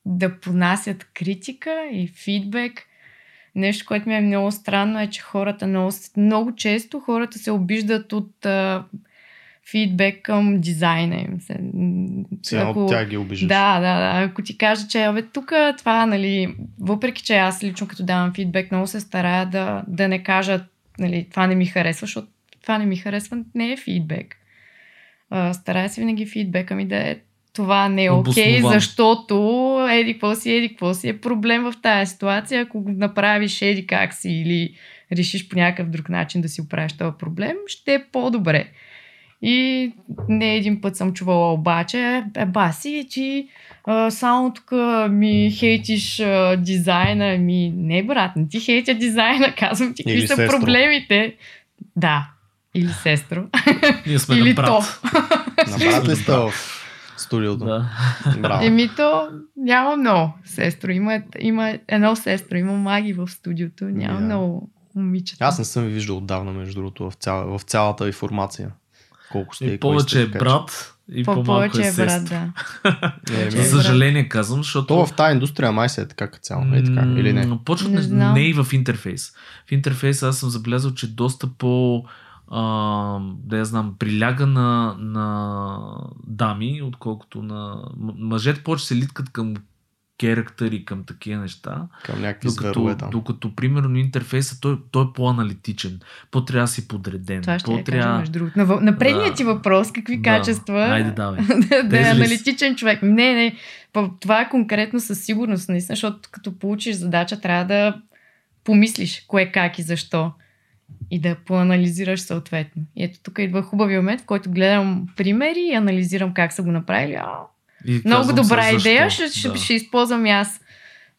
да понасят критика и фидбек. Нещо, което ми е много странно е, че хората много, много често хората се обиждат от а, фидбек към дизайна им. Сега ако... от тях ги обиждаш. Да, да, да. Ако ти кажа, че абе, тук това, нали, въпреки, че аз лично като давам фидбек, много се старая да, да не кажа, нали, това не ми харесва, защото това не ми харесва, не е фидбек. Uh, старая се винаги фидбека ми да е това не е окей, okay, защото еди какво си, еди какво си е проблем в тази ситуация. Ако го направиш еди как си или решиш по някакъв друг начин да си оправиш този проблем, ще е по-добре. И не един път съм чувала обаче, е баси, ти а, само тук ми хейтиш а, дизайна. Ми, не брат, не ти хейтя дизайна, казвам ти какви са сестро. проблемите. Да, или сестро. Ние сме или на брат. то. На брат ли сте в студиото? Да. Браво. Еми то няма много сестро. Има, има едно сестро, има маги в студиото, няма yeah. много момичета. Аз не съм ви виждал отдавна, между другото, в, цяла, в цялата ви формация. Колко сте и, и повече е брат, и по- по-малко е, е брат, да. е, За съжаление казвам, защото... То в тази индустрия май се е така като цяло, е така, или не? Почват не, не, не и в интерфейс. В интерфейс аз съм забелязал, че доста по а, да я знам, приляга на, на дами, отколкото на мъжете повече се литкат към керактери, към такива неща. Към някакви докато, зверове там. Докато, примерно, интерфейса, той, той е по-аналитичен. По-трябва да си подреден. Това ще по я кажа, между другото. На, на предния да. ти въпрос, какви да. качества Айде, давай. да, да е аналитичен човек. Не, не. Това е конкретно със сигурност, наистина, защото като получиш задача, трябва да помислиш кое, как и защо и да поанализираш съответно. И ето тук идва хубавия момент, в който гледам примери и анализирам как са го направили. А, И много добра се, идея, ще, ще, Да. ще използвам аз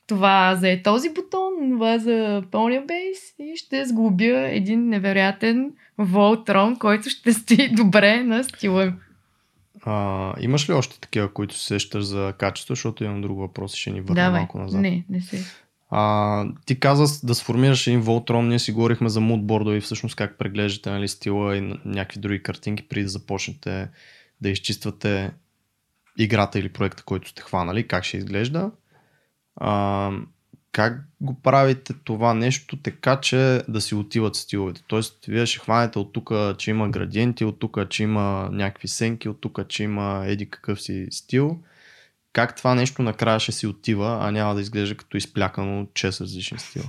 това за е този бутон, това за пълния бейс и ще сглобя един невероятен Voltron, който ще стои добре на стила. А, имаш ли още такива, които се сещаш за качество, защото имам друг въпрос и ще ни върнем Давай. малко назад. Не, не се. А, ти каза да сформираш един Voltron, ние си говорихме за мудборда и всъщност как преглеждате нали, стила и някакви други картинки преди да започнете да изчиствате играта или проекта, който сте хванали, как ще изглежда. А, как го правите това нещо така, че да си отиват стиловете? Тоест, вие ще хванете от тук, че има градиенти, от тук, че има някакви сенки, от тук, че има еди какъв си стил. Как това нещо накрая ще си отива, а няма да изглежда като изплякано 6 различни стила?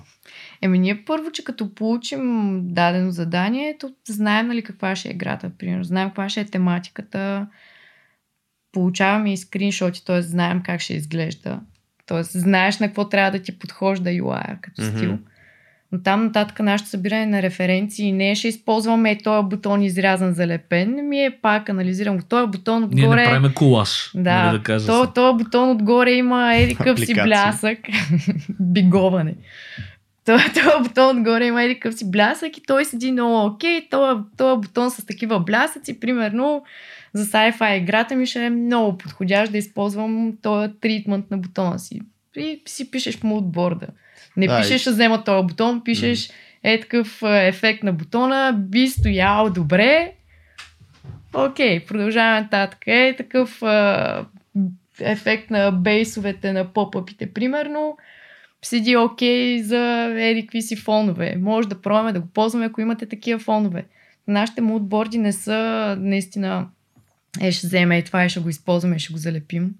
Еми ние първо, че като получим дадено задание, то знаем нали каква ще е играта, примерно. Знаем каква ще е тематиката, получаваме и скриншоти, т.е. знаем как ще изглежда. Т.е. знаеш на какво трябва да ти подхожда UI като Мгм. стил. Но там нататък нашето събиране на референции не е ще използваме е този бутон изрязан залепен, ми е пак анализирам го. Този бутон Ние отгоре... не правиме колаж. Да, нали да кажа то, се. то бутон отгоре има еди къв си блясък. Биговане. То, то бутон отгоре има еди къв си блясък и той седи много окей. Това бутон с такива блясъци, примерно за sci-fi играта ми ще е много подходящ да използвам този тритмент на бутона си. И си пишеш в мудборда. Не Да, пишеш, ще взема този бутон, пишеш е такъв а, ефект на бутона, би стоял добре. Окей, продължаваме нататък. Е такъв а, ефект на бейсовете на поп-ъпите, примерно, седи окей okay за еди какви си фонове. Може да пробваме да го ползваме, ако имате такива фонове. Нашите мудборди не са наистина е, ще вземе и това и ще го използваме, ще го залепим.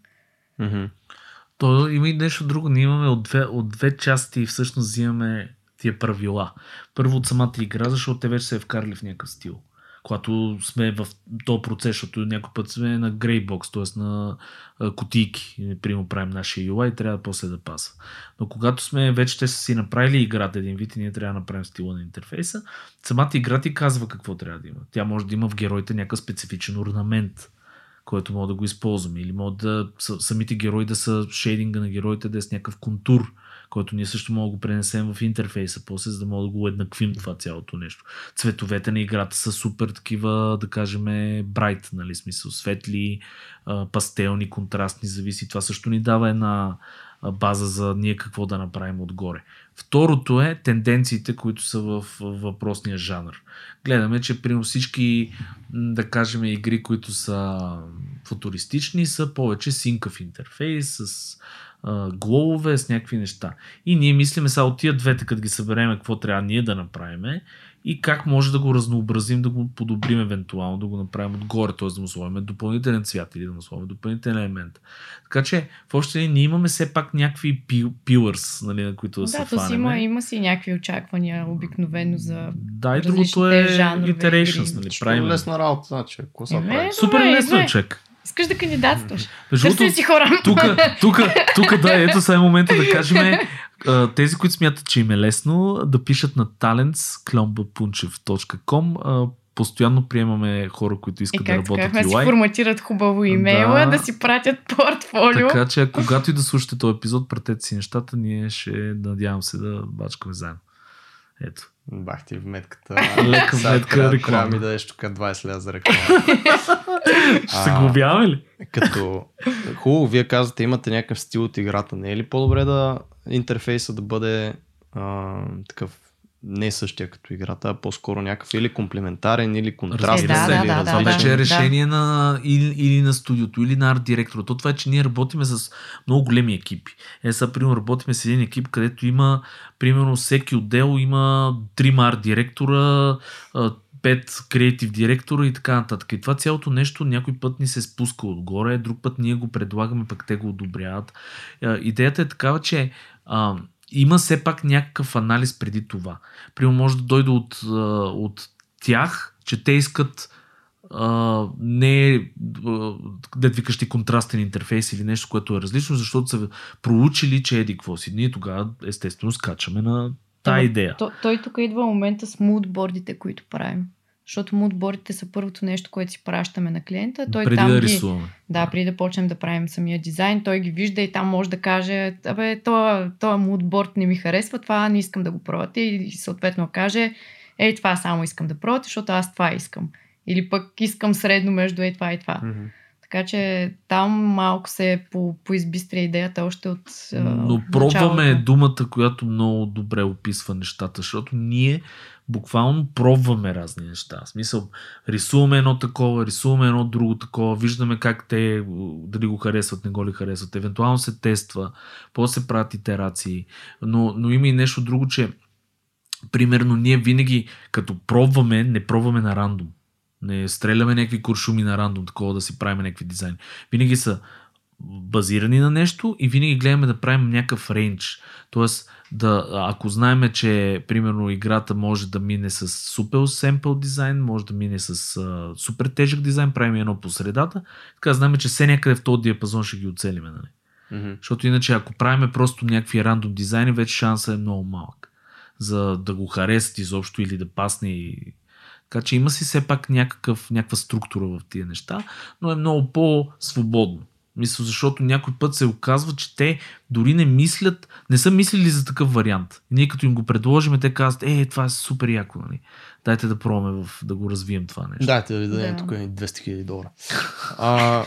То има и нещо друго. Ние имаме от две, от две части всъщност взимаме тия правила. Първо от самата игра, защото те вече се е вкарали в някакъв стил. Когато сме в този процес, защото някой път сме на Greybox, т.е. на кутийки, примерно правим нашия UI и трябва после да паса. Но когато сме, вече те са си направили играта един вид и ние трябва да направим стила на интерфейса, самата игра ти казва какво трябва да има. Тя може да има в героите някакъв специфичен орнамент, който мога да го използваме. Или могат да са- самите герои да са шейдинга на героите да е с някакъв контур, който ние също мога да го пренесем в интерфейса после, за да мога да го еднаквим това цялото нещо. Цветовете на играта са супер такива, да кажем, брайт, нали, смисъл, светли, пастелни, контрастни, зависи. Това също ни дава една база за ние какво да направим отгоре. Второто е тенденциите, които са в въпросния жанр. Гледаме, че при всички, да кажем, игри, които са футуристични, са повече синкъв интерфейс, с а, глобове, с някакви неща. И ние мислиме сега от тия двете, като ги съберем, какво трябва ние да направим и как може да го разнообразим, да го подобрим евентуално, да го направим отгоре, т.е. да му сложим допълнителен цвят или да му сложим допълнителен елемент. Така че, в още линия, ние имаме все пак някакви пил- pillars, нали, на които да, Да, се то си фанеме. има, има си някакви очаквания обикновено за... Да, и другото е жанрове iterations, нали, правим. лесна работа, значи. Какво са? Супер лесно е, човек. Искаш да кандидатстваш. Между Търси другото, си хора. тук, тук, тук, да, ето сега е момента да кажем тези, които смятат, че им е лесно, да пишат на talents.klombapunchev.com Постоянно приемаме хора, които искат да как работят си UI. форматират хубаво имейла, Да. да, си пратят портфолио. Така че, когато и да слушате този епизод, пратете си нещата, ние ще надявам се да бачкаме заедно. Ето. Бах ти в метката. Лека метка реклама. Трябва ми да дадеш тук 20 лева за реклама. Ще се обявяме ли? Като хубаво, вие казвате, имате някакъв стил от играта. Не е ли по-добре да интерфейса да бъде а, такъв не същия като играта, а по-скоро някакъв или комплементарен, или контрастен, Е, да, да, или да, Това да, вече е да. решение на, или, или на студиото, или на арт директора. То това е, че ние работиме с много големи екипи. Е, сега, примерно, работиме с един екип, където има, примерно, всеки отдел има трима арт директора, пет креатив директора и така нататък. И това цялото нещо някой път ни се спуска отгоре, друг път ние го предлагаме, пък те го одобряват. Идеята е такава, че а, има все пак някакъв анализ преди това. Примерно може да дойде от, от тях, че те искат а, не да викаш ти контрастен интерфейс или нещо, което е различно, защото са проучили, че еди какво си. Ние тогава естествено скачаме на тая идея. То, той тук идва момента с мудбордите, които правим. Защото мудбордите са първото нещо, което си пращаме на клиента. Той преди там да ги, рисуваме. Да, преди да почнем да правим самия дизайн, той ги вижда и там може да каже, абе, този, мудборд не ми харесва, това не искам да го пробвате и съответно каже, ей, това само искам да пробвате, защото аз това искам. Или пък искам средно между ей това и това. Мгм. Така че там малко се по, поизбистря идеята още от Но пробваме началото. думата, която много добре описва нещата, защото ние буквално пробваме разни неща. В смисъл, рисуваме едно такова, рисуваме едно друго такова, виждаме как те дали го харесват, не го ли харесват. Евентуално се тества, после се правят итерации. Но, но има и нещо друго, че примерно ние винаги като пробваме, не пробваме на рандом. Не стреляме някакви куршуми на рандом, такова да си правим някакви дизайни. Винаги са базирани на нещо и винаги гледаме да правим някакъв рейндж. Тоест, да, ако знаеме, че примерно играта може да мине с супер семпл дизайн, може да мине с а, супер тежък дизайн, правим едно по средата, така знаем, че все някъде в този диапазон ще ги оцелиме. Нали? Мгм. Защото иначе ако правиме просто някакви рандом дизайни, вече шанса е много малък. За да го харесат изобщо или да пасне. И... Така че има си все пак някакъв, някаква структура в тия неща, но е много по-свободно. Мисля, защото някой път се оказва, че те дори не мислят, не са мислили за такъв вариант. И ние като им го предложим, те казват, е, това е супер яко, нали? Дайте да пробваме в, да го развием това нещо. Дайте да ви дадем Да. тук едни 200 хиляди долара. А,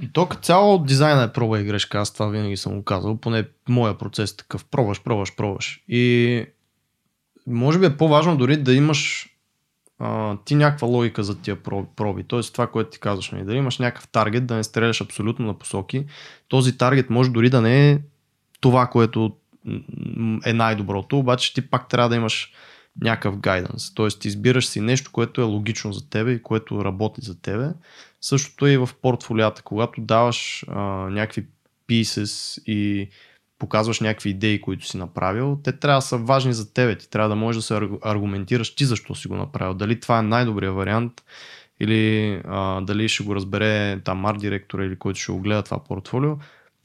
и то като цяло дизайна е проба и грешка, аз това винаги съм го казал, поне моя процес е такъв, пробваш, пробваш, пробваш. И може би е по-важно дори да имаш ти някаква логика за тия проби. проби. Тоест това, което ти казваш, нали, дали имаш някакъв таргет, да не стреляш абсолютно на посоки. Този таргет може дори да не е това, което е най-доброто, обаче ти пак трябва да имаш някакъв гайданс. Тоест избираш си нещо, което е логично за тебе и което работи за тебе. Същото е и в портфолията. Когато даваш а, някакви pieces и показваш някакви идеи, които си направил, те трябва да са важни за тебе. Ти трябва да можеш да се аргументираш ти защо си го направил. Дали това е най-добрият вариант или а, дали ще го разбере там арт директора или който ще го гледа това портфолио.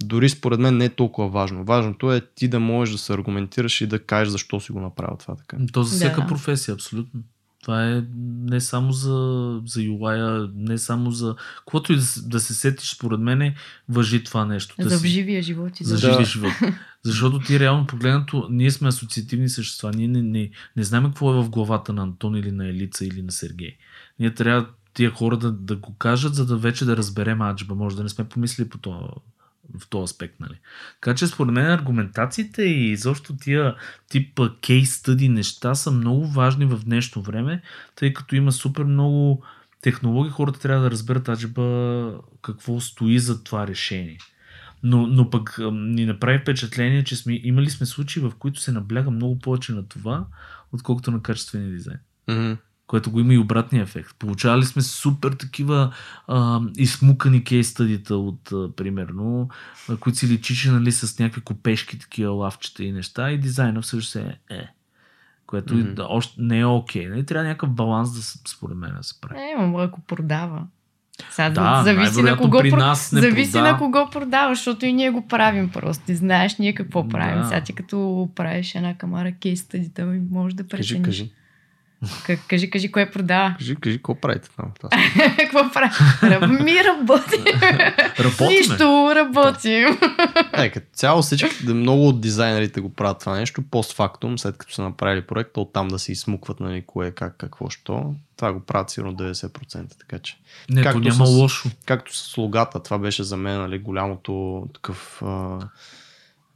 Дори според мен не е толкова важно. Важното е ти да можеш да се аргументираш и да кажеш защо си го направил това така. То за всяка Да. професия, абсолютно. Това е не само за, за UI, не само за... Каквото и да, да се сетиш, според мен, въжи това нещо. Да За си- живия живот и за, Да. живия живот. Защото ти реално погледнато, ние сме асоциативни същества. Ние не, не, не знаем какво е в главата на Антон или на Елица или на Сергей. Ние трябва тия хора да, да го кажат, за да вече да разберем аджба. Може да не сме помислили по това, в този аспект. Нали? Така че според мен аргументациите и изобщо тия тип кейс стъди неща са много важни в днешно време, тъй като има супер много технологии, хората трябва да разберат аджба какво стои за това решение. Но, но пък ни направи впечатление, че сме, имали сме случаи, в които се набляга много повече на това, отколкото на качествения дизайн. Mm-hmm. Което го има и обратния ефект. Получавали сме супер такива а, измукани кейс стадита от, а, примерно, а, които си личише нали, с някакви копешки, такива лавчета и неща и дизайна всъщност е е. Което mm-hmm. да, още не е окей. Нали? Трябва някакъв баланс да се, според мен да се прави. Е, ама ако продава. Сега Да, зависи на кого, при нас не зависи продава. на кого продаваш, защото и ние го правим просто. Ти знаеш ние какво правим. Да. Сега ти като правиш една камара кейс стадита, ми може да прецениш. кажи. Кажи, кажи, кажи, кое продава. Кажи, кажи, какво правите там? Какво прави? Раб- Ми работим. Работиме. Нищо, работим. Е, като цяло всички, много от дизайнерите го правят това нещо, постфактум, след като са направили проекта, оттам да се изсмукват нали, кое, как, какво, що. Това го правят сигурно 90%, така че. Не, то Както няма с- лошо. Както с логата, това беше за мен нали, голямото такъв а,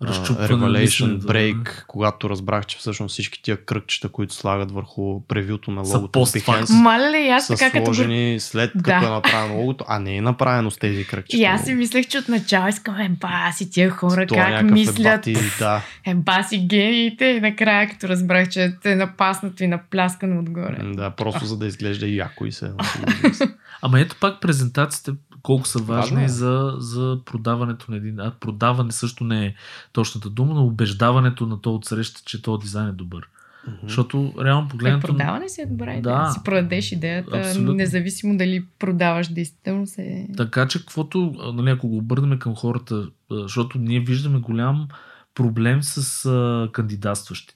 Разчупване Revelation break, когато разбрах, че всъщност всички тия кръгчета, които слагат върху превюто на логото на. Behance, Маля ли, аз са така като сложени след като Да. е направено логото, а не е направено с тези кръгчета. И аз си мислех, че отначало искам, е, баси, тия хора Това как някакъв мислят. ебати, да. Е, баси гениите. И накрая, като разбрах, че е напаснато и напляскано отгоре. Да, просто за да изглежда яко и се. Ама ето пак презентациите колко са Важно важни е. за, за продаването на един. А продаване също не е точната дума, но убеждаването на то от среща, че този дизайн е добър. Защото реално Е, погледнато... продаване си е добра идея. Да. Да. си продадеш идеята, Абсолютно. независимо дали продаваш действително се... Така че, каквото, нали, ако го обърнем към хората, защото ние виждаме голям проблем с а, кандидатстващите.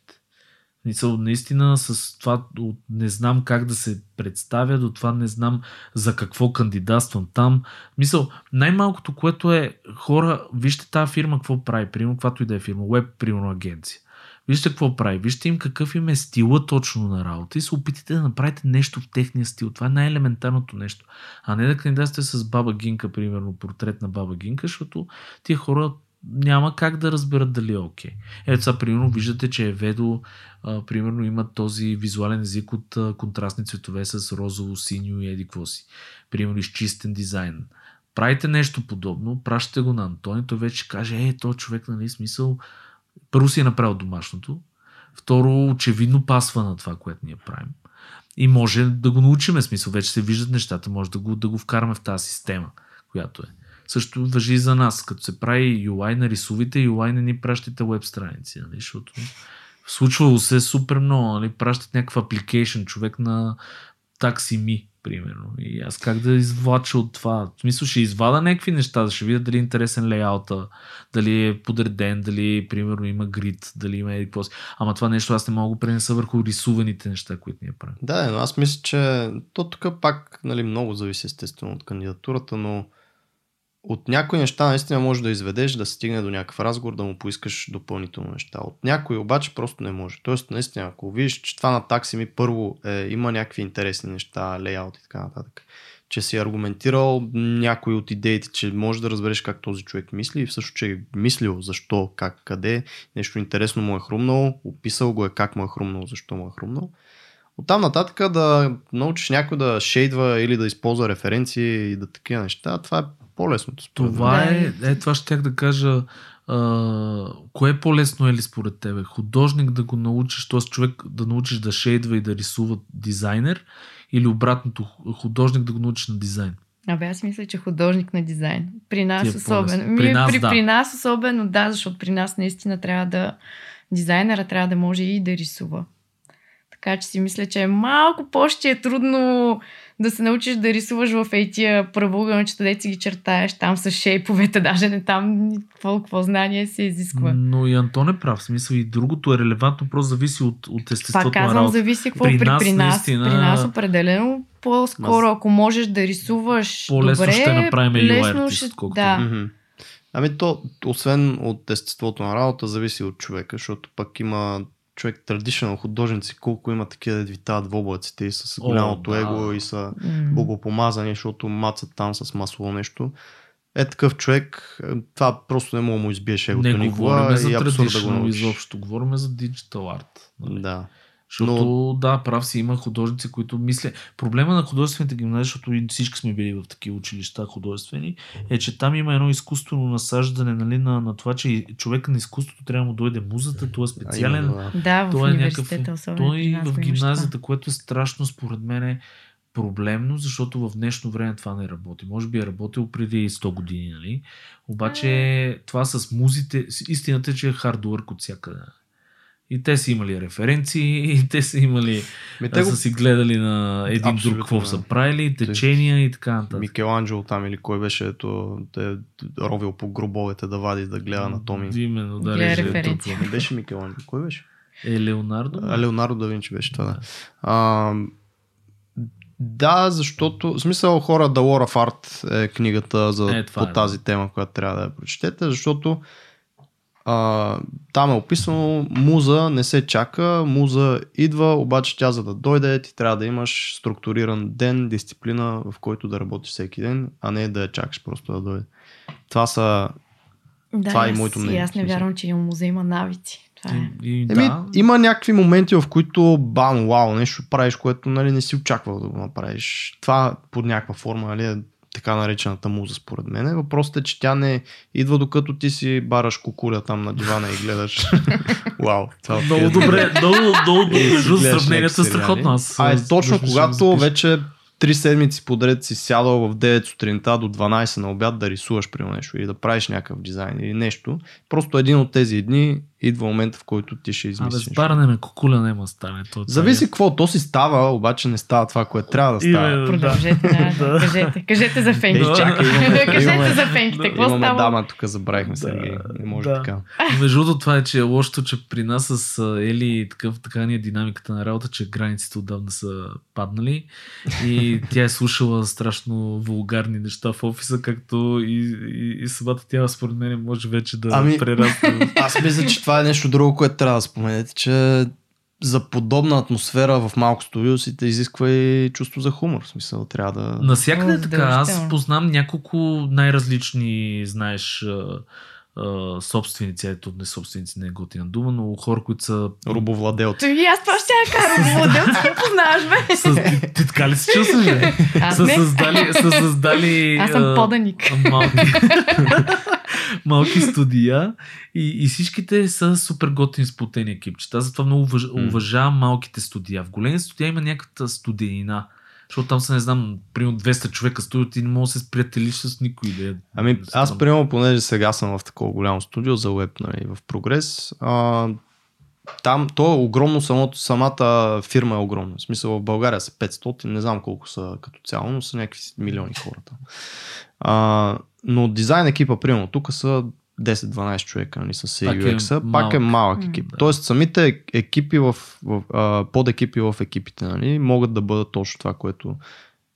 Мисъл, наистина с това от не знам как да се представя, до това не знам за какво кандидатствам там. Мисъл, най-малкото, което е хора, вижте тази фирма какво прави, примерно, каквато и да е фирма, веб, примерно агенция. Вижте какво прави, вижте им какъв им е стила точно на работа и се опитайте да направите нещо в техния стил. Това е най-елементарното нещо. А не да кандидатствате с Баба Гинка, примерно, портрет на Баба Гинка, защото тия хора няма как да разберат дали е окей. Ето сега, примерно, виждате, че Еведо, а, примерно, има този визуален език от а, контрастни цветове с розово, синьо и еди какво си. Примерно, изчистен дизайн. Правите нещо подобно, пращате го на Антони, той вече каже, е, то човек, нали, смисъл, първо си е направил домашното, второ, очевидно пасва на това, което ние правим. И може да го научиме, смисъл, вече се виждат нещата, може да го, да го вкараме в тази система, която е. Също въжи и за нас. Като се прави UI, нарисувайте UI, не ни пращате веб страници, нали? защото случвало се супер много. Нали? Пращат някакъв апликейшн, човек на такси примерно. И аз как да извлача от това? В смисъл ще извада някакви неща, ще видя дали е интересен лейаута, дали е подреден, дали примерно има грид, дали има еди. Ама това нещо аз не мога да пренеса върху рисуваните неща, които ние правим. Да, но аз мисля, че то тук пак нали, много зависи естествено от кандидатурата, но от някои неща наистина може да изведеш, да стигне до някакъв разговор, да му поискаш допълнително неща. От някои обаче просто не може. Тоест, наистина, ако видиш, че това на такси ми първо е, има някакви интересни неща, лейаут и така нататък, че си аргументирал някои от идеите, че можеш да разбереш как този човек мисли и всъщност, че е мислил защо, как, къде, нещо интересно му е хрумнало, описал го е как му е хрумнало, защо му е хрумнало. Оттам нататък да научиш някой да шейдва или да използва референции и да такива неща, това е по-лесното. Това е, е, това ще да кажа. А, кое е по-лесно е ли според тебе? Художник да го научиш, т.е. човек да научиш да шейдва и да рисува дизайнер или обратното, художник да го научиш на дизайн? Абе, аз мисля, че художник на дизайн. При нас е особено. Ми, При нас, при, да. при нас особено, да, защото при нас наистина трябва да. Дизайнера трябва да може и да рисува. Така че си мисля, че е малко по-ще е трудно да се научиш да рисуваш в ей тия правоъгълнчета, де си ги чертаеш там с шейповете, даже не там какво, какво знание се изисква. Но и Антон е прав. В смисъл и другото е релевантно, просто зависи от, от естеството Пак на казвам, работа. зависи какво При при, при, нас при, нас, наистина- при нас определено по-скоро, ако можеш да рисуваш По-лесно добре, ще направим UI лесно артист, ще- отколкото- Да. Мгм. Ами то, освен от естеството на работа, зависи от човека, защото пък има човек традиционал художници, колко има такива да витават в облаците и с О, голямото да. его и са М. богопомазани, защото мацат там с маслово нещо. Е такъв човек, е, това просто не мога да му избиеш егото Не никога говорим и за е абсурд да го научиш. изобщо, говорим за диджитал арт. нали? Да. Защото, да, прав си, има художници, които мисля. Проблема на художествените гимназии, защото и всички сме били в такива училища художествени, е, че там има едно изкуствено насаждане нали, на, на това, че човек на изкуството трябва да му дойде музата, той е А, специален. именно, да. В той е някакъв. Той нас в гимназията, което е страшно според мен е проблемно, защото в днешно време това не работи. Може би е работил преди 100 години, нали? Обаче това с музите, истината е, че е хард work от всякъде. И те са имали референции, и те са имали, Ми, те са си гледали на един Абсолютно, друг какво да. са правили, течения и така нататък. Микеланджело там или кой беше, ето, те е ровил по гробовете да вади, да гледа анатомии. Именно, да, Гледа. Не беше Микеланджело, кой беше? Е, Леонардо? А, Леонардо да Винчи беше това, да. А, да, защото, в смисъл хора, The War of Art е книгата за, Е, това по е, тази тема, която трябва да я прочетете, защото а, там е описано, муза не се чака, муза идва, обаче тя за да дойде, ти трябва да имаш структуриран ден, дисциплина, в който да работиш всеки ден, а не да я чакаш просто да дойде. Това са Да, Това е моето мнение, аз не вярвам, че и музей има навици. Това е. И, и, Еми, да, има някакви моменти, в които бам, вау, нещо правиш, което нали, не си очаквал да го направиш. Това под някаква форма нали, е така наречената муза, според мен. Въпросът е, че тя не идва докато ти си бараш кукуля там на дивана и гледаш. Вау. Това Много е- добре, много, много добре. Сравнението е страхотно. А е точно когато вече три седмици подред си сядал в 9 сутринта до 12 на обяд да рисуваш при нещо или да правиш някакъв дизайн или нещо. Просто един от тези дни идва момента, в който ти ще Абе, измислиш. с баране на кукуля няма стане. То, Зависи е. какво, то си става, обаче не става това, което трябва да става. Именно. Продължете, да. Кажете, кажете за фенките. Е, чакай, имаме- кажете имаме- за фенките. Какво Имаме става? дама, тук забравихме Да, Сергей. Не може да. така. Между другото, това е, че е лошото, че при нас с Ели такъв, така ни е динамиката на работа, че границите отдавна са паднали и тя е слушала страшно вулгарни неща в офиса, както и, и, и самата тя според мен може вече да Ами- прерасне. Аз мисля, че това е нещо друго, което трябва да споменете, че за подобна атмосфера в малко студио си те изисква и чувство за хумор. В смисъл, трябва да... Насякъде е така. Аз познам няколко най-различни, знаеш, собственици, ето не собственици, не е готина дума, но хора, които са Рубовладелци. И аз това ще я карам. Модел, ти ме познаваш, бе. С, ти, ти така ли се чувстваш? бе? Аз Са не. създали, са създали Аз съм поданик. малки, малки студия и, и всичките са супер готини сплотени екипчета. Затова много уваж, уважавам малките студия. В големи студия има някаква студенина. Защото там са, не знам, примерно 200 човека студио, ти не можеш да се сприятелиш с никой. Да е, Ами аз, примерно, понеже сега съм в такова голямо студио за веб, нали, в Прогрес, а, там, то е огромно, самото, самата фирма е огромна. В смисъл, в България са 500, не знам колко са като цяло, но са някакви милиони хората. А, но дизайн екипа, примерно, тук са 10-12 човека, нали, с Пак е пак е малък. малък М, екип. да. Тоест, самите екипи в, в а, подекипи в екипите, нали, могат да бъдат точно това, което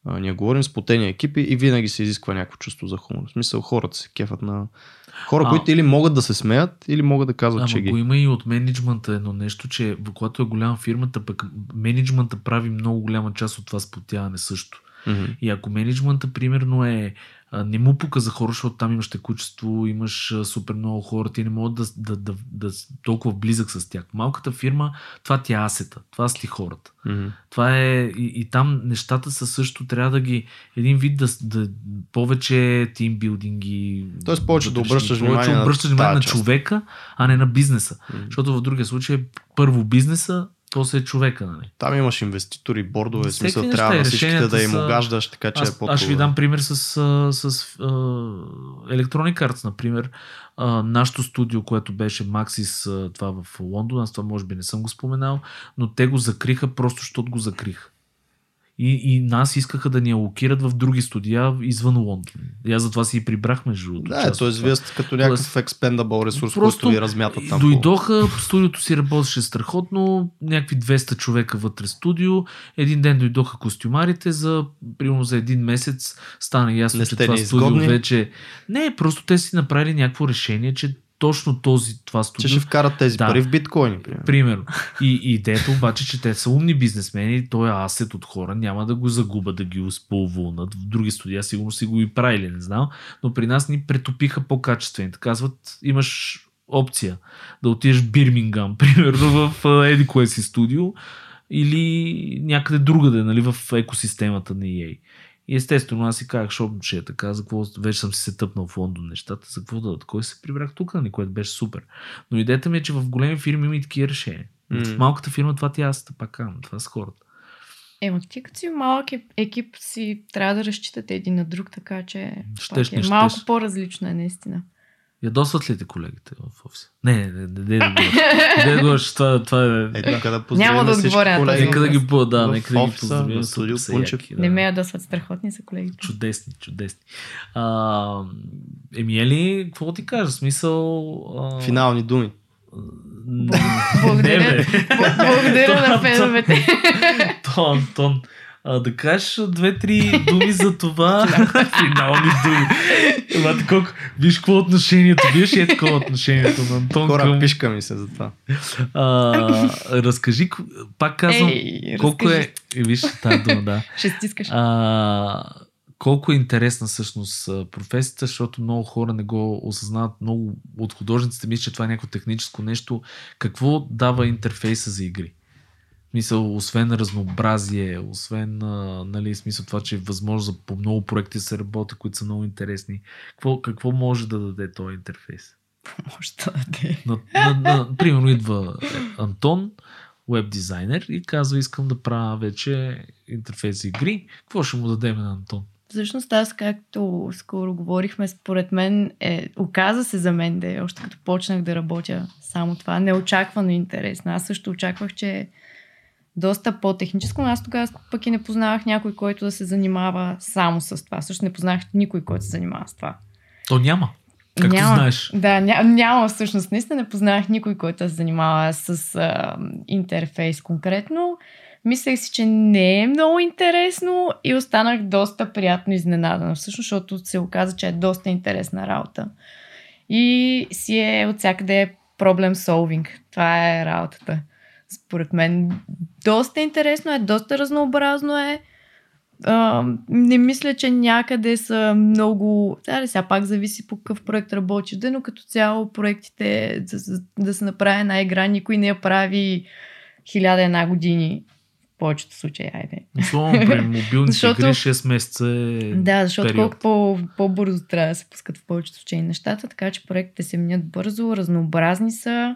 а, ние говорим, сплотени екипи и винаги се изисква някакво чувство за хумор. В смисъл, хората се кефат на хора, А. които или могат да се смеят, или могат да казват, Ама че ги. го има и от менеджмента едно нещо, че когато е голяма фирмата, пък менеджмента прави много голяма част от това сплотяване също. Мгм. И ако менеджмента, примерно, е не му пука за хора, защото там имаш текучество, имаш супер много хора, ти не могат да, да, да, да, да толкова близък с тях. Малката фирма, това ти е асета, това са ти хората. Мгм. Това е и, и там нещата са също, трябва да ги един вид да, да повече тимбилдинги. Тоест повече да вътрешни, обръщаш повече внимание на обръщаш внимание на част. човека, а не на бизнеса. Мгм. Защото в другия случай първо бизнеса, после е човека. Нали? Там имаш инвеститори, бордове, Всеки смисъл неща трябва на всичките да им са- огаждаш, така че е Аз, по аз ще ви дам пример с, а, с а, Electronic Arts, например. А, нашото студио, което беше Maxis, а, това в Лондон, аз това може би не съм го споменал, но те го закриха просто, защото го закриха. И, и нас искаха да ни алокират в други студия извън Лондон. И аз затова си и прибрах между другото. Да, т.е. вие сте като някакъв expendable ресурс, Просто който ви размятат там. Дойдоха, студиото си работеше страхотно, някакви 200 човека вътре студио. Един ден дойдоха костюмарите за, примерно за един месец стана ясно, Не че това студио вече... Не, просто те си направили някакво решение, че точно този, това Че студио... ще вкарат тези Да. пари в биткоини, примерно. Примерно. И, и идеята обаче, че те са умни бизнесмени, той е асет от хора, няма да го загубят да ги успълвунат. В други студия сигурно си го и правили, не знам. Но при нас ни претопиха по-качествените. Казват, имаш опция да отидеш в Бирмингам, примерно в еди си студио или някъде другаде, нали, в екосистемата на EA. И естествено, аз си казах, защото ще е така, за какво вече съм си се тъпнал в Лондон нещата, за какво да? Кой се прибрах тук, нали, което беше супер. Но идеята ми е, че в големи фирми има и такива решения. М. В малката фирма това ти е аз, пак казвам, това са хората. Ема ти като си малък екип си трябва да разчитате един на друг, така че Щеш, е не малко щеш. по-различно е наистина. Ядосват ли те колегите в офиса? Не, не, не, не, не. Не говориш, това, това е... Е, тук да Няма да отговоря на. Нека да ги, да, нека да ги поздравим. в студио Пунчев. Не ме ядосват страхотни са колегите. Чудесни, чудесни. А, Емиели, какво ти кажа? Смисъл... А... Финални думи. Благодаря. Не, Благодаря на феновете. То, Антон, а, да кажеш две-три думи за това. Финални думи. Ела, колко, виж какво е отношението. Виж е такова отношението на Антон Хора, към... пишка ми се за това. А, разкажи, пак казвам, Ей, колко разкажи. е... е... Виж тази дума, да. Ще стискаш. А, колко е интересна всъщност професията, защото много хора не го осъзнават. Много от художниците мислят, че това е някакво техническо нещо. Какво дава интерфейса за игри? Мисъл, освен разнообразие, освен а, нали, смисъл това, че е възможно за по много проекти да се работи, които са много интересни. Какво, какво може да даде този интерфейс? Може да даде. На, на, на, примерно идва Антон, веб дизайнер и казва искам да правя вече интерфейс игри. Какво ще му дадем на Антон? Всъщност аз, както скоро говорихме, според мен е, оказа се за мен да е, още като почнах да работя само това, неочаквано интересно. Аз също очаквах, че доста по-техническо, но аз тогава пък и не познавах някой, който да се занимава само с това. Също не познах никой, който се занимава с това. То няма. Както Няма. знаеш. Да, ня, няма всъщност. Наистина не познах никой, който се занимава с а, интерфейс конкретно. Мислех си, че не е много интересно и останах доста приятно изненадана, всъщност, защото се оказа, че е доста интересна работа. И си е от всякъде проблем solving. Това е работата. Според мен доста интересно е, доста разнообразно е. А, не мисля, че някъде са много... Ли, сега пак зависи по какъв проект работиш, да, но като цяло проектите да, да- се направи една игра, никой не я прави хиляда една години. В повечето случаи, айде. Особено при мобилните Защото- игри 6 месеца е Да, защото период. колко по, по-бързо трябва да се пускат в повечето случаи нещата, така че проектите се минят бързо, разнообразни са,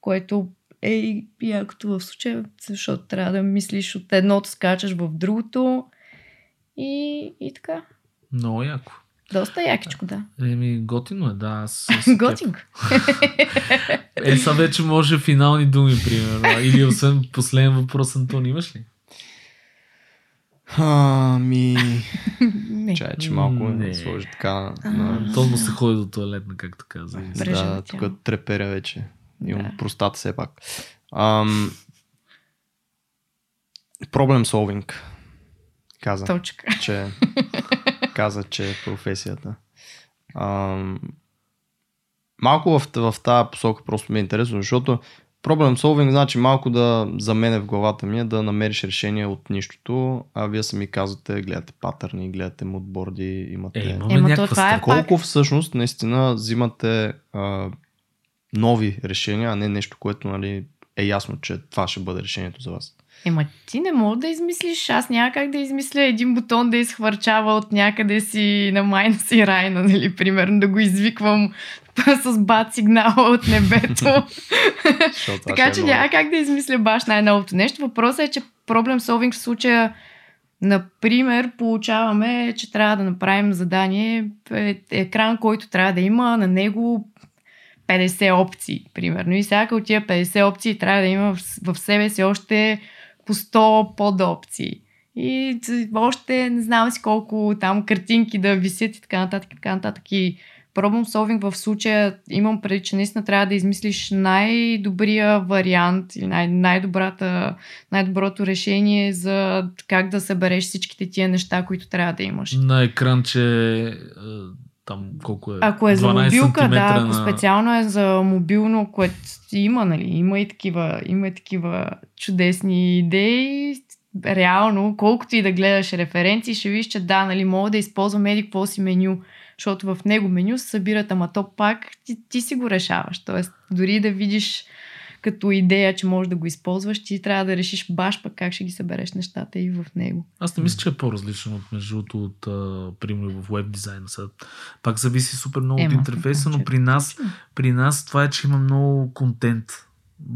което е и якото в случая, защото трябва да мислиш от едното, скачаш в другото и, и така. Много яко. Доста якичко, да. Еми, готино е, да. Аз, Готинг. Е, сега вече може финални думи, примерно. Или освен последен въпрос, Антон, имаш ли? Ами... Чай, че малко Не. сложи така на... Антон му се ходи до туалетна, както каза. Да, тук треперя вече. Имам Да. простата все пак. Ам... Проблем солвинг. Каза, Точка. че, каза, че е професията. Ам... Малко в, в тази посока просто ми е интересно, защото Проблем solving значи малко да за мен в главата ми е да намериш решение от нищото, а вие сами казвате, гледате патърни, гледате мудборди, имате... Е, имаме Ема това е. Колко всъщност наистина взимате а, нови решения, а не нещо, което нали, е ясно, че това ще бъде решението за вас. Ема ти не мога да измислиш, аз няма как да измисля един бутон да изхвърчава от някъде си на майна си райна, нали, примерно, да го извиквам с бат сигнала от небето. Така че е много. няма как да измисля баш най-новото нещо. Въпросът е, че проблем solving в случая Например, получаваме, че трябва да направим задание, е- екран, който трябва да има на него 50 опции, примерно. И всяка от тия 50 опции трябва да има в, в себе си още по 100 подопции. И още не знам си колко там картинки да висят и така нататък, и така нататък. И problem solving в случая имам преди, че наистина трябва да измислиш най-добрия вариант или най- най-доброто решение за как да събереш всичките тия неща, които трябва да имаш. На екран, че там колко е? Ако е за 12 мобилка, да, ако на- специално е за мобилно, което има, нали, има и такива, има и такива чудесни идеи. Реално, колкото и да гледаш референции, ще видиш, че да, нали, мога да използвам еди какво си меню, защото в него меню се събират, ама то пак ти, ти си го решаваш. Тоест, дори да видиш като идея, че можеш да го използваш, ти трябва да решиш баш пък как ще ги събереш нещата и в него. Аз не мисля, че е по-различно от между другото от, а, примерно в веб дизайна. Сега, пак зависи супер много от Ема, интерфейса, но при нас, при нас това е, че има много контент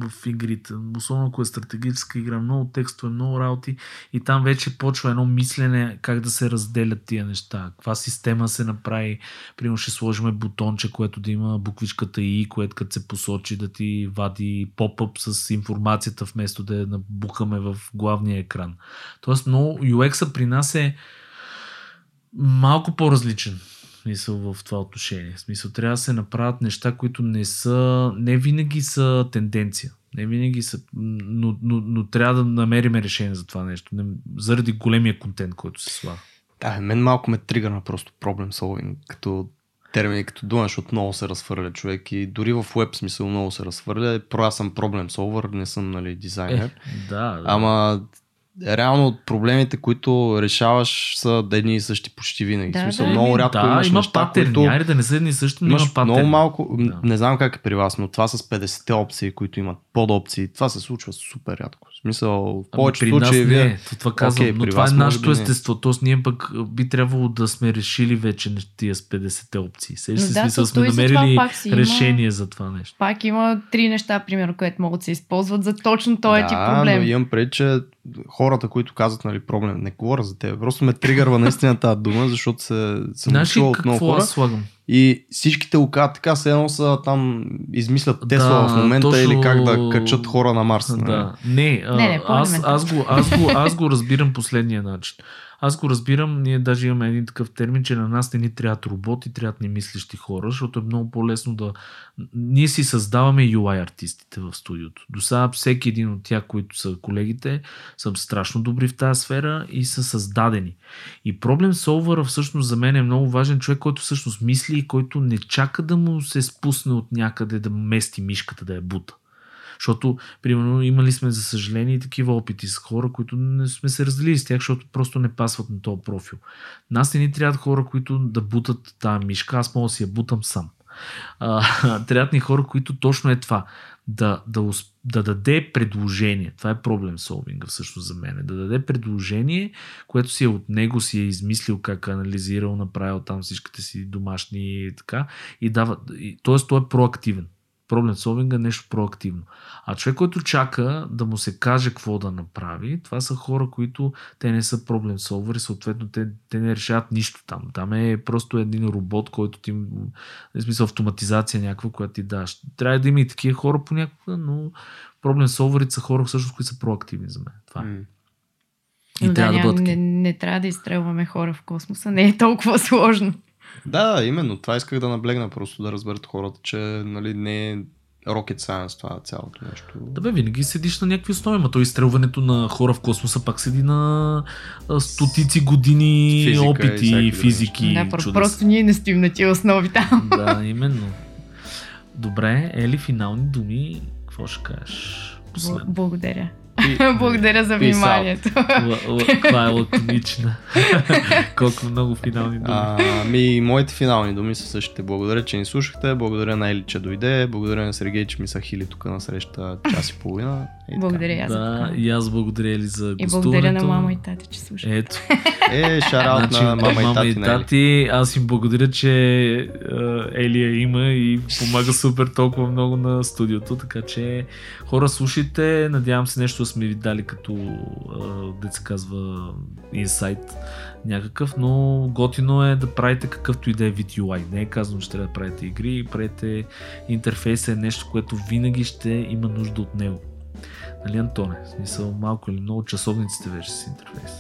в игрите. Особено ако е стратегическа игра, много текстове, много работи и там вече почва едно мислене как да се разделят тия неща. Каква система се направи. Примерно ще сложим бутонче, което да има буквичката И, което като се посочи да ти вади поп-ъп с информацията вместо да я набухаме в главния екран. Тоест много UX-а при нас е малко по-различен смисъл в това отношение. В смисъл трябва да се направят неща, които не са, не винаги са тенденция. Не винаги са, но, но, но трябва да намерим решение за това нещо. Не, заради големия контент, който се слага. Да, мен малко ме тригърна просто проблем solving като термин, като дума, защото много се разхвърля човек и дори в веб смисъл много се разхвърля. Про аз съм проблем solver, не съм нали, дизайнер. Е, да, да. Ама реално проблемите, които решаваш са едни и същи почти винаги. Да, в смисъл, да. много рядко да, имаш има неща, патерни. които... Айде да не са едни и същи, но Имаш има патерни. много малко, Да. да. не знам как е при вас, но това с 50-те опции, които имат подопции, това се случва супер рядко. В смисъл, в Ами повечето при случаи нас вие... не, то това казвам, Окей, но това е нашето естество. Тоест ние пък би трябвало да сме решили вече тия с 50-те опции. Сега да, смисъл сме намерили си има- решение за това нещо. Пак има три неща, примерно, които могат да се използват за точно този да, тип проблем. но имам пред, че хората, които казват, нали, проблем, не говоря за теб, просто ме тригърва наистина тази дума, защото се, съм Знаеш ли от много хора аз слагам? и всичките го казват така, се едно са там, измислят Тесла Да, в момента точно- или как да качат хора на Марс. нали? Да. Не, а, Не, не, аз, аз, го, аз, го, аз го разбирам последния начин. Аз го разбирам, ние даже имаме един такъв термин, че на нас не ни трябват роботи, трябват ни мислещи хора, защото е много по-лесно да... Ние си създаваме UI артистите в студиото. До сега всеки един от тях, които са колегите, са страшно добри в тази сфера и са създадени. И проблем солвъра всъщност за мен е много важен човек, който всъщност мисли и който не чака да му се спусне от някъде да мести мишката да я бута. Защото, примерно, имали сме, за съжаление, такива опити с хора, които не сме се разделили с тях, защото просто не пасват на този профил. Нас не ни трябват хора, които да бутат тази мишка, аз мога да си я бутам сам. Трябват ни хора, които точно е това. Да, да, да даде предложение. Това е проблем солвинга всъщност за мен. Да даде предложение, което си е от него, си е измислил как е анализирал, направил там всичките си домашни и така. И дава, тоест той е проактивен. Проблем солвинга е нещо проактивно. А човек, който чака да му се каже какво да направи, това са хора, които те не са проблем солвери, съответно те, те не решават нищо там. Там е просто един робот, който ти, в смисъл автоматизация някаква, която ти даш. Трябва да има и такива хора понякога, но проблем солверите са хора всъщност, които са проактивни за мен. Това е. И Но трябва да, да, бъдат не, не трябва да изстрелваме хора в космоса. Не е толкова сложно. Да, именно. Това исках да наблегна, просто да разберат хората, че нали, не е rocket science това цялото нещо. Да бе, винаги седиш на някакви основи, ма то изстрелването на хора в космоса пак седи на стотици години Физика и опити, всякакви физики. да, чудеса. просто ние не стоим на тия основи там. Да, именно. Добре, Ели, финални думи. какво ще кажеш? Бл-. Благодаря. И- Благодаря за вниманието. Каква е лаконична. Колко много финални думи. А, ми, моите финални думи са същите. Благодаря, че ни слушахте. Благодаря на Ели, че дойде. Благодаря на Сергей, че ми са хили тук на среща час и половина. И. Благодаря и аз. за да, и аз благодаря Ели за И гостуването. благодаря на мама и тати, че слушат. Ето, Е, шараут значи, на мама, и тати. на Ели. тати, аз им благодаря, че е, Елия има и помага супер толкова много на студиото, така че хора слушайте, надявам се нещо да сме ви дали като е, деца казва инсайт някакъв, но готино е да правите какъвто и да е вид UI. Не е казано, че трябва да правите игри, правите интерфейса е нещо, което винаги ще има нужда от него. Нали, Антоне? В смисъл, малко или много часовниците вече с интерфейс.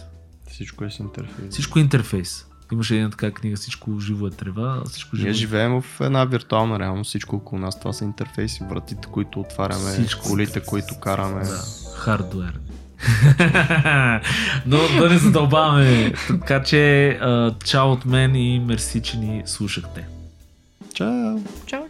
Всичко е с интерфейс. Всичко е интерфейс. Имаше една така книга, всичко живо е трева, всичко живо Ние е... живеем в една виртуална реалност. Всичко около нас това са интерфейси, вратите, които отваряме, Всичко. колите, които караме. Да, хардуер. Но да не задълбаваме. Така че, чао от мен и мерси, че ни слушахте. Чао! Чао!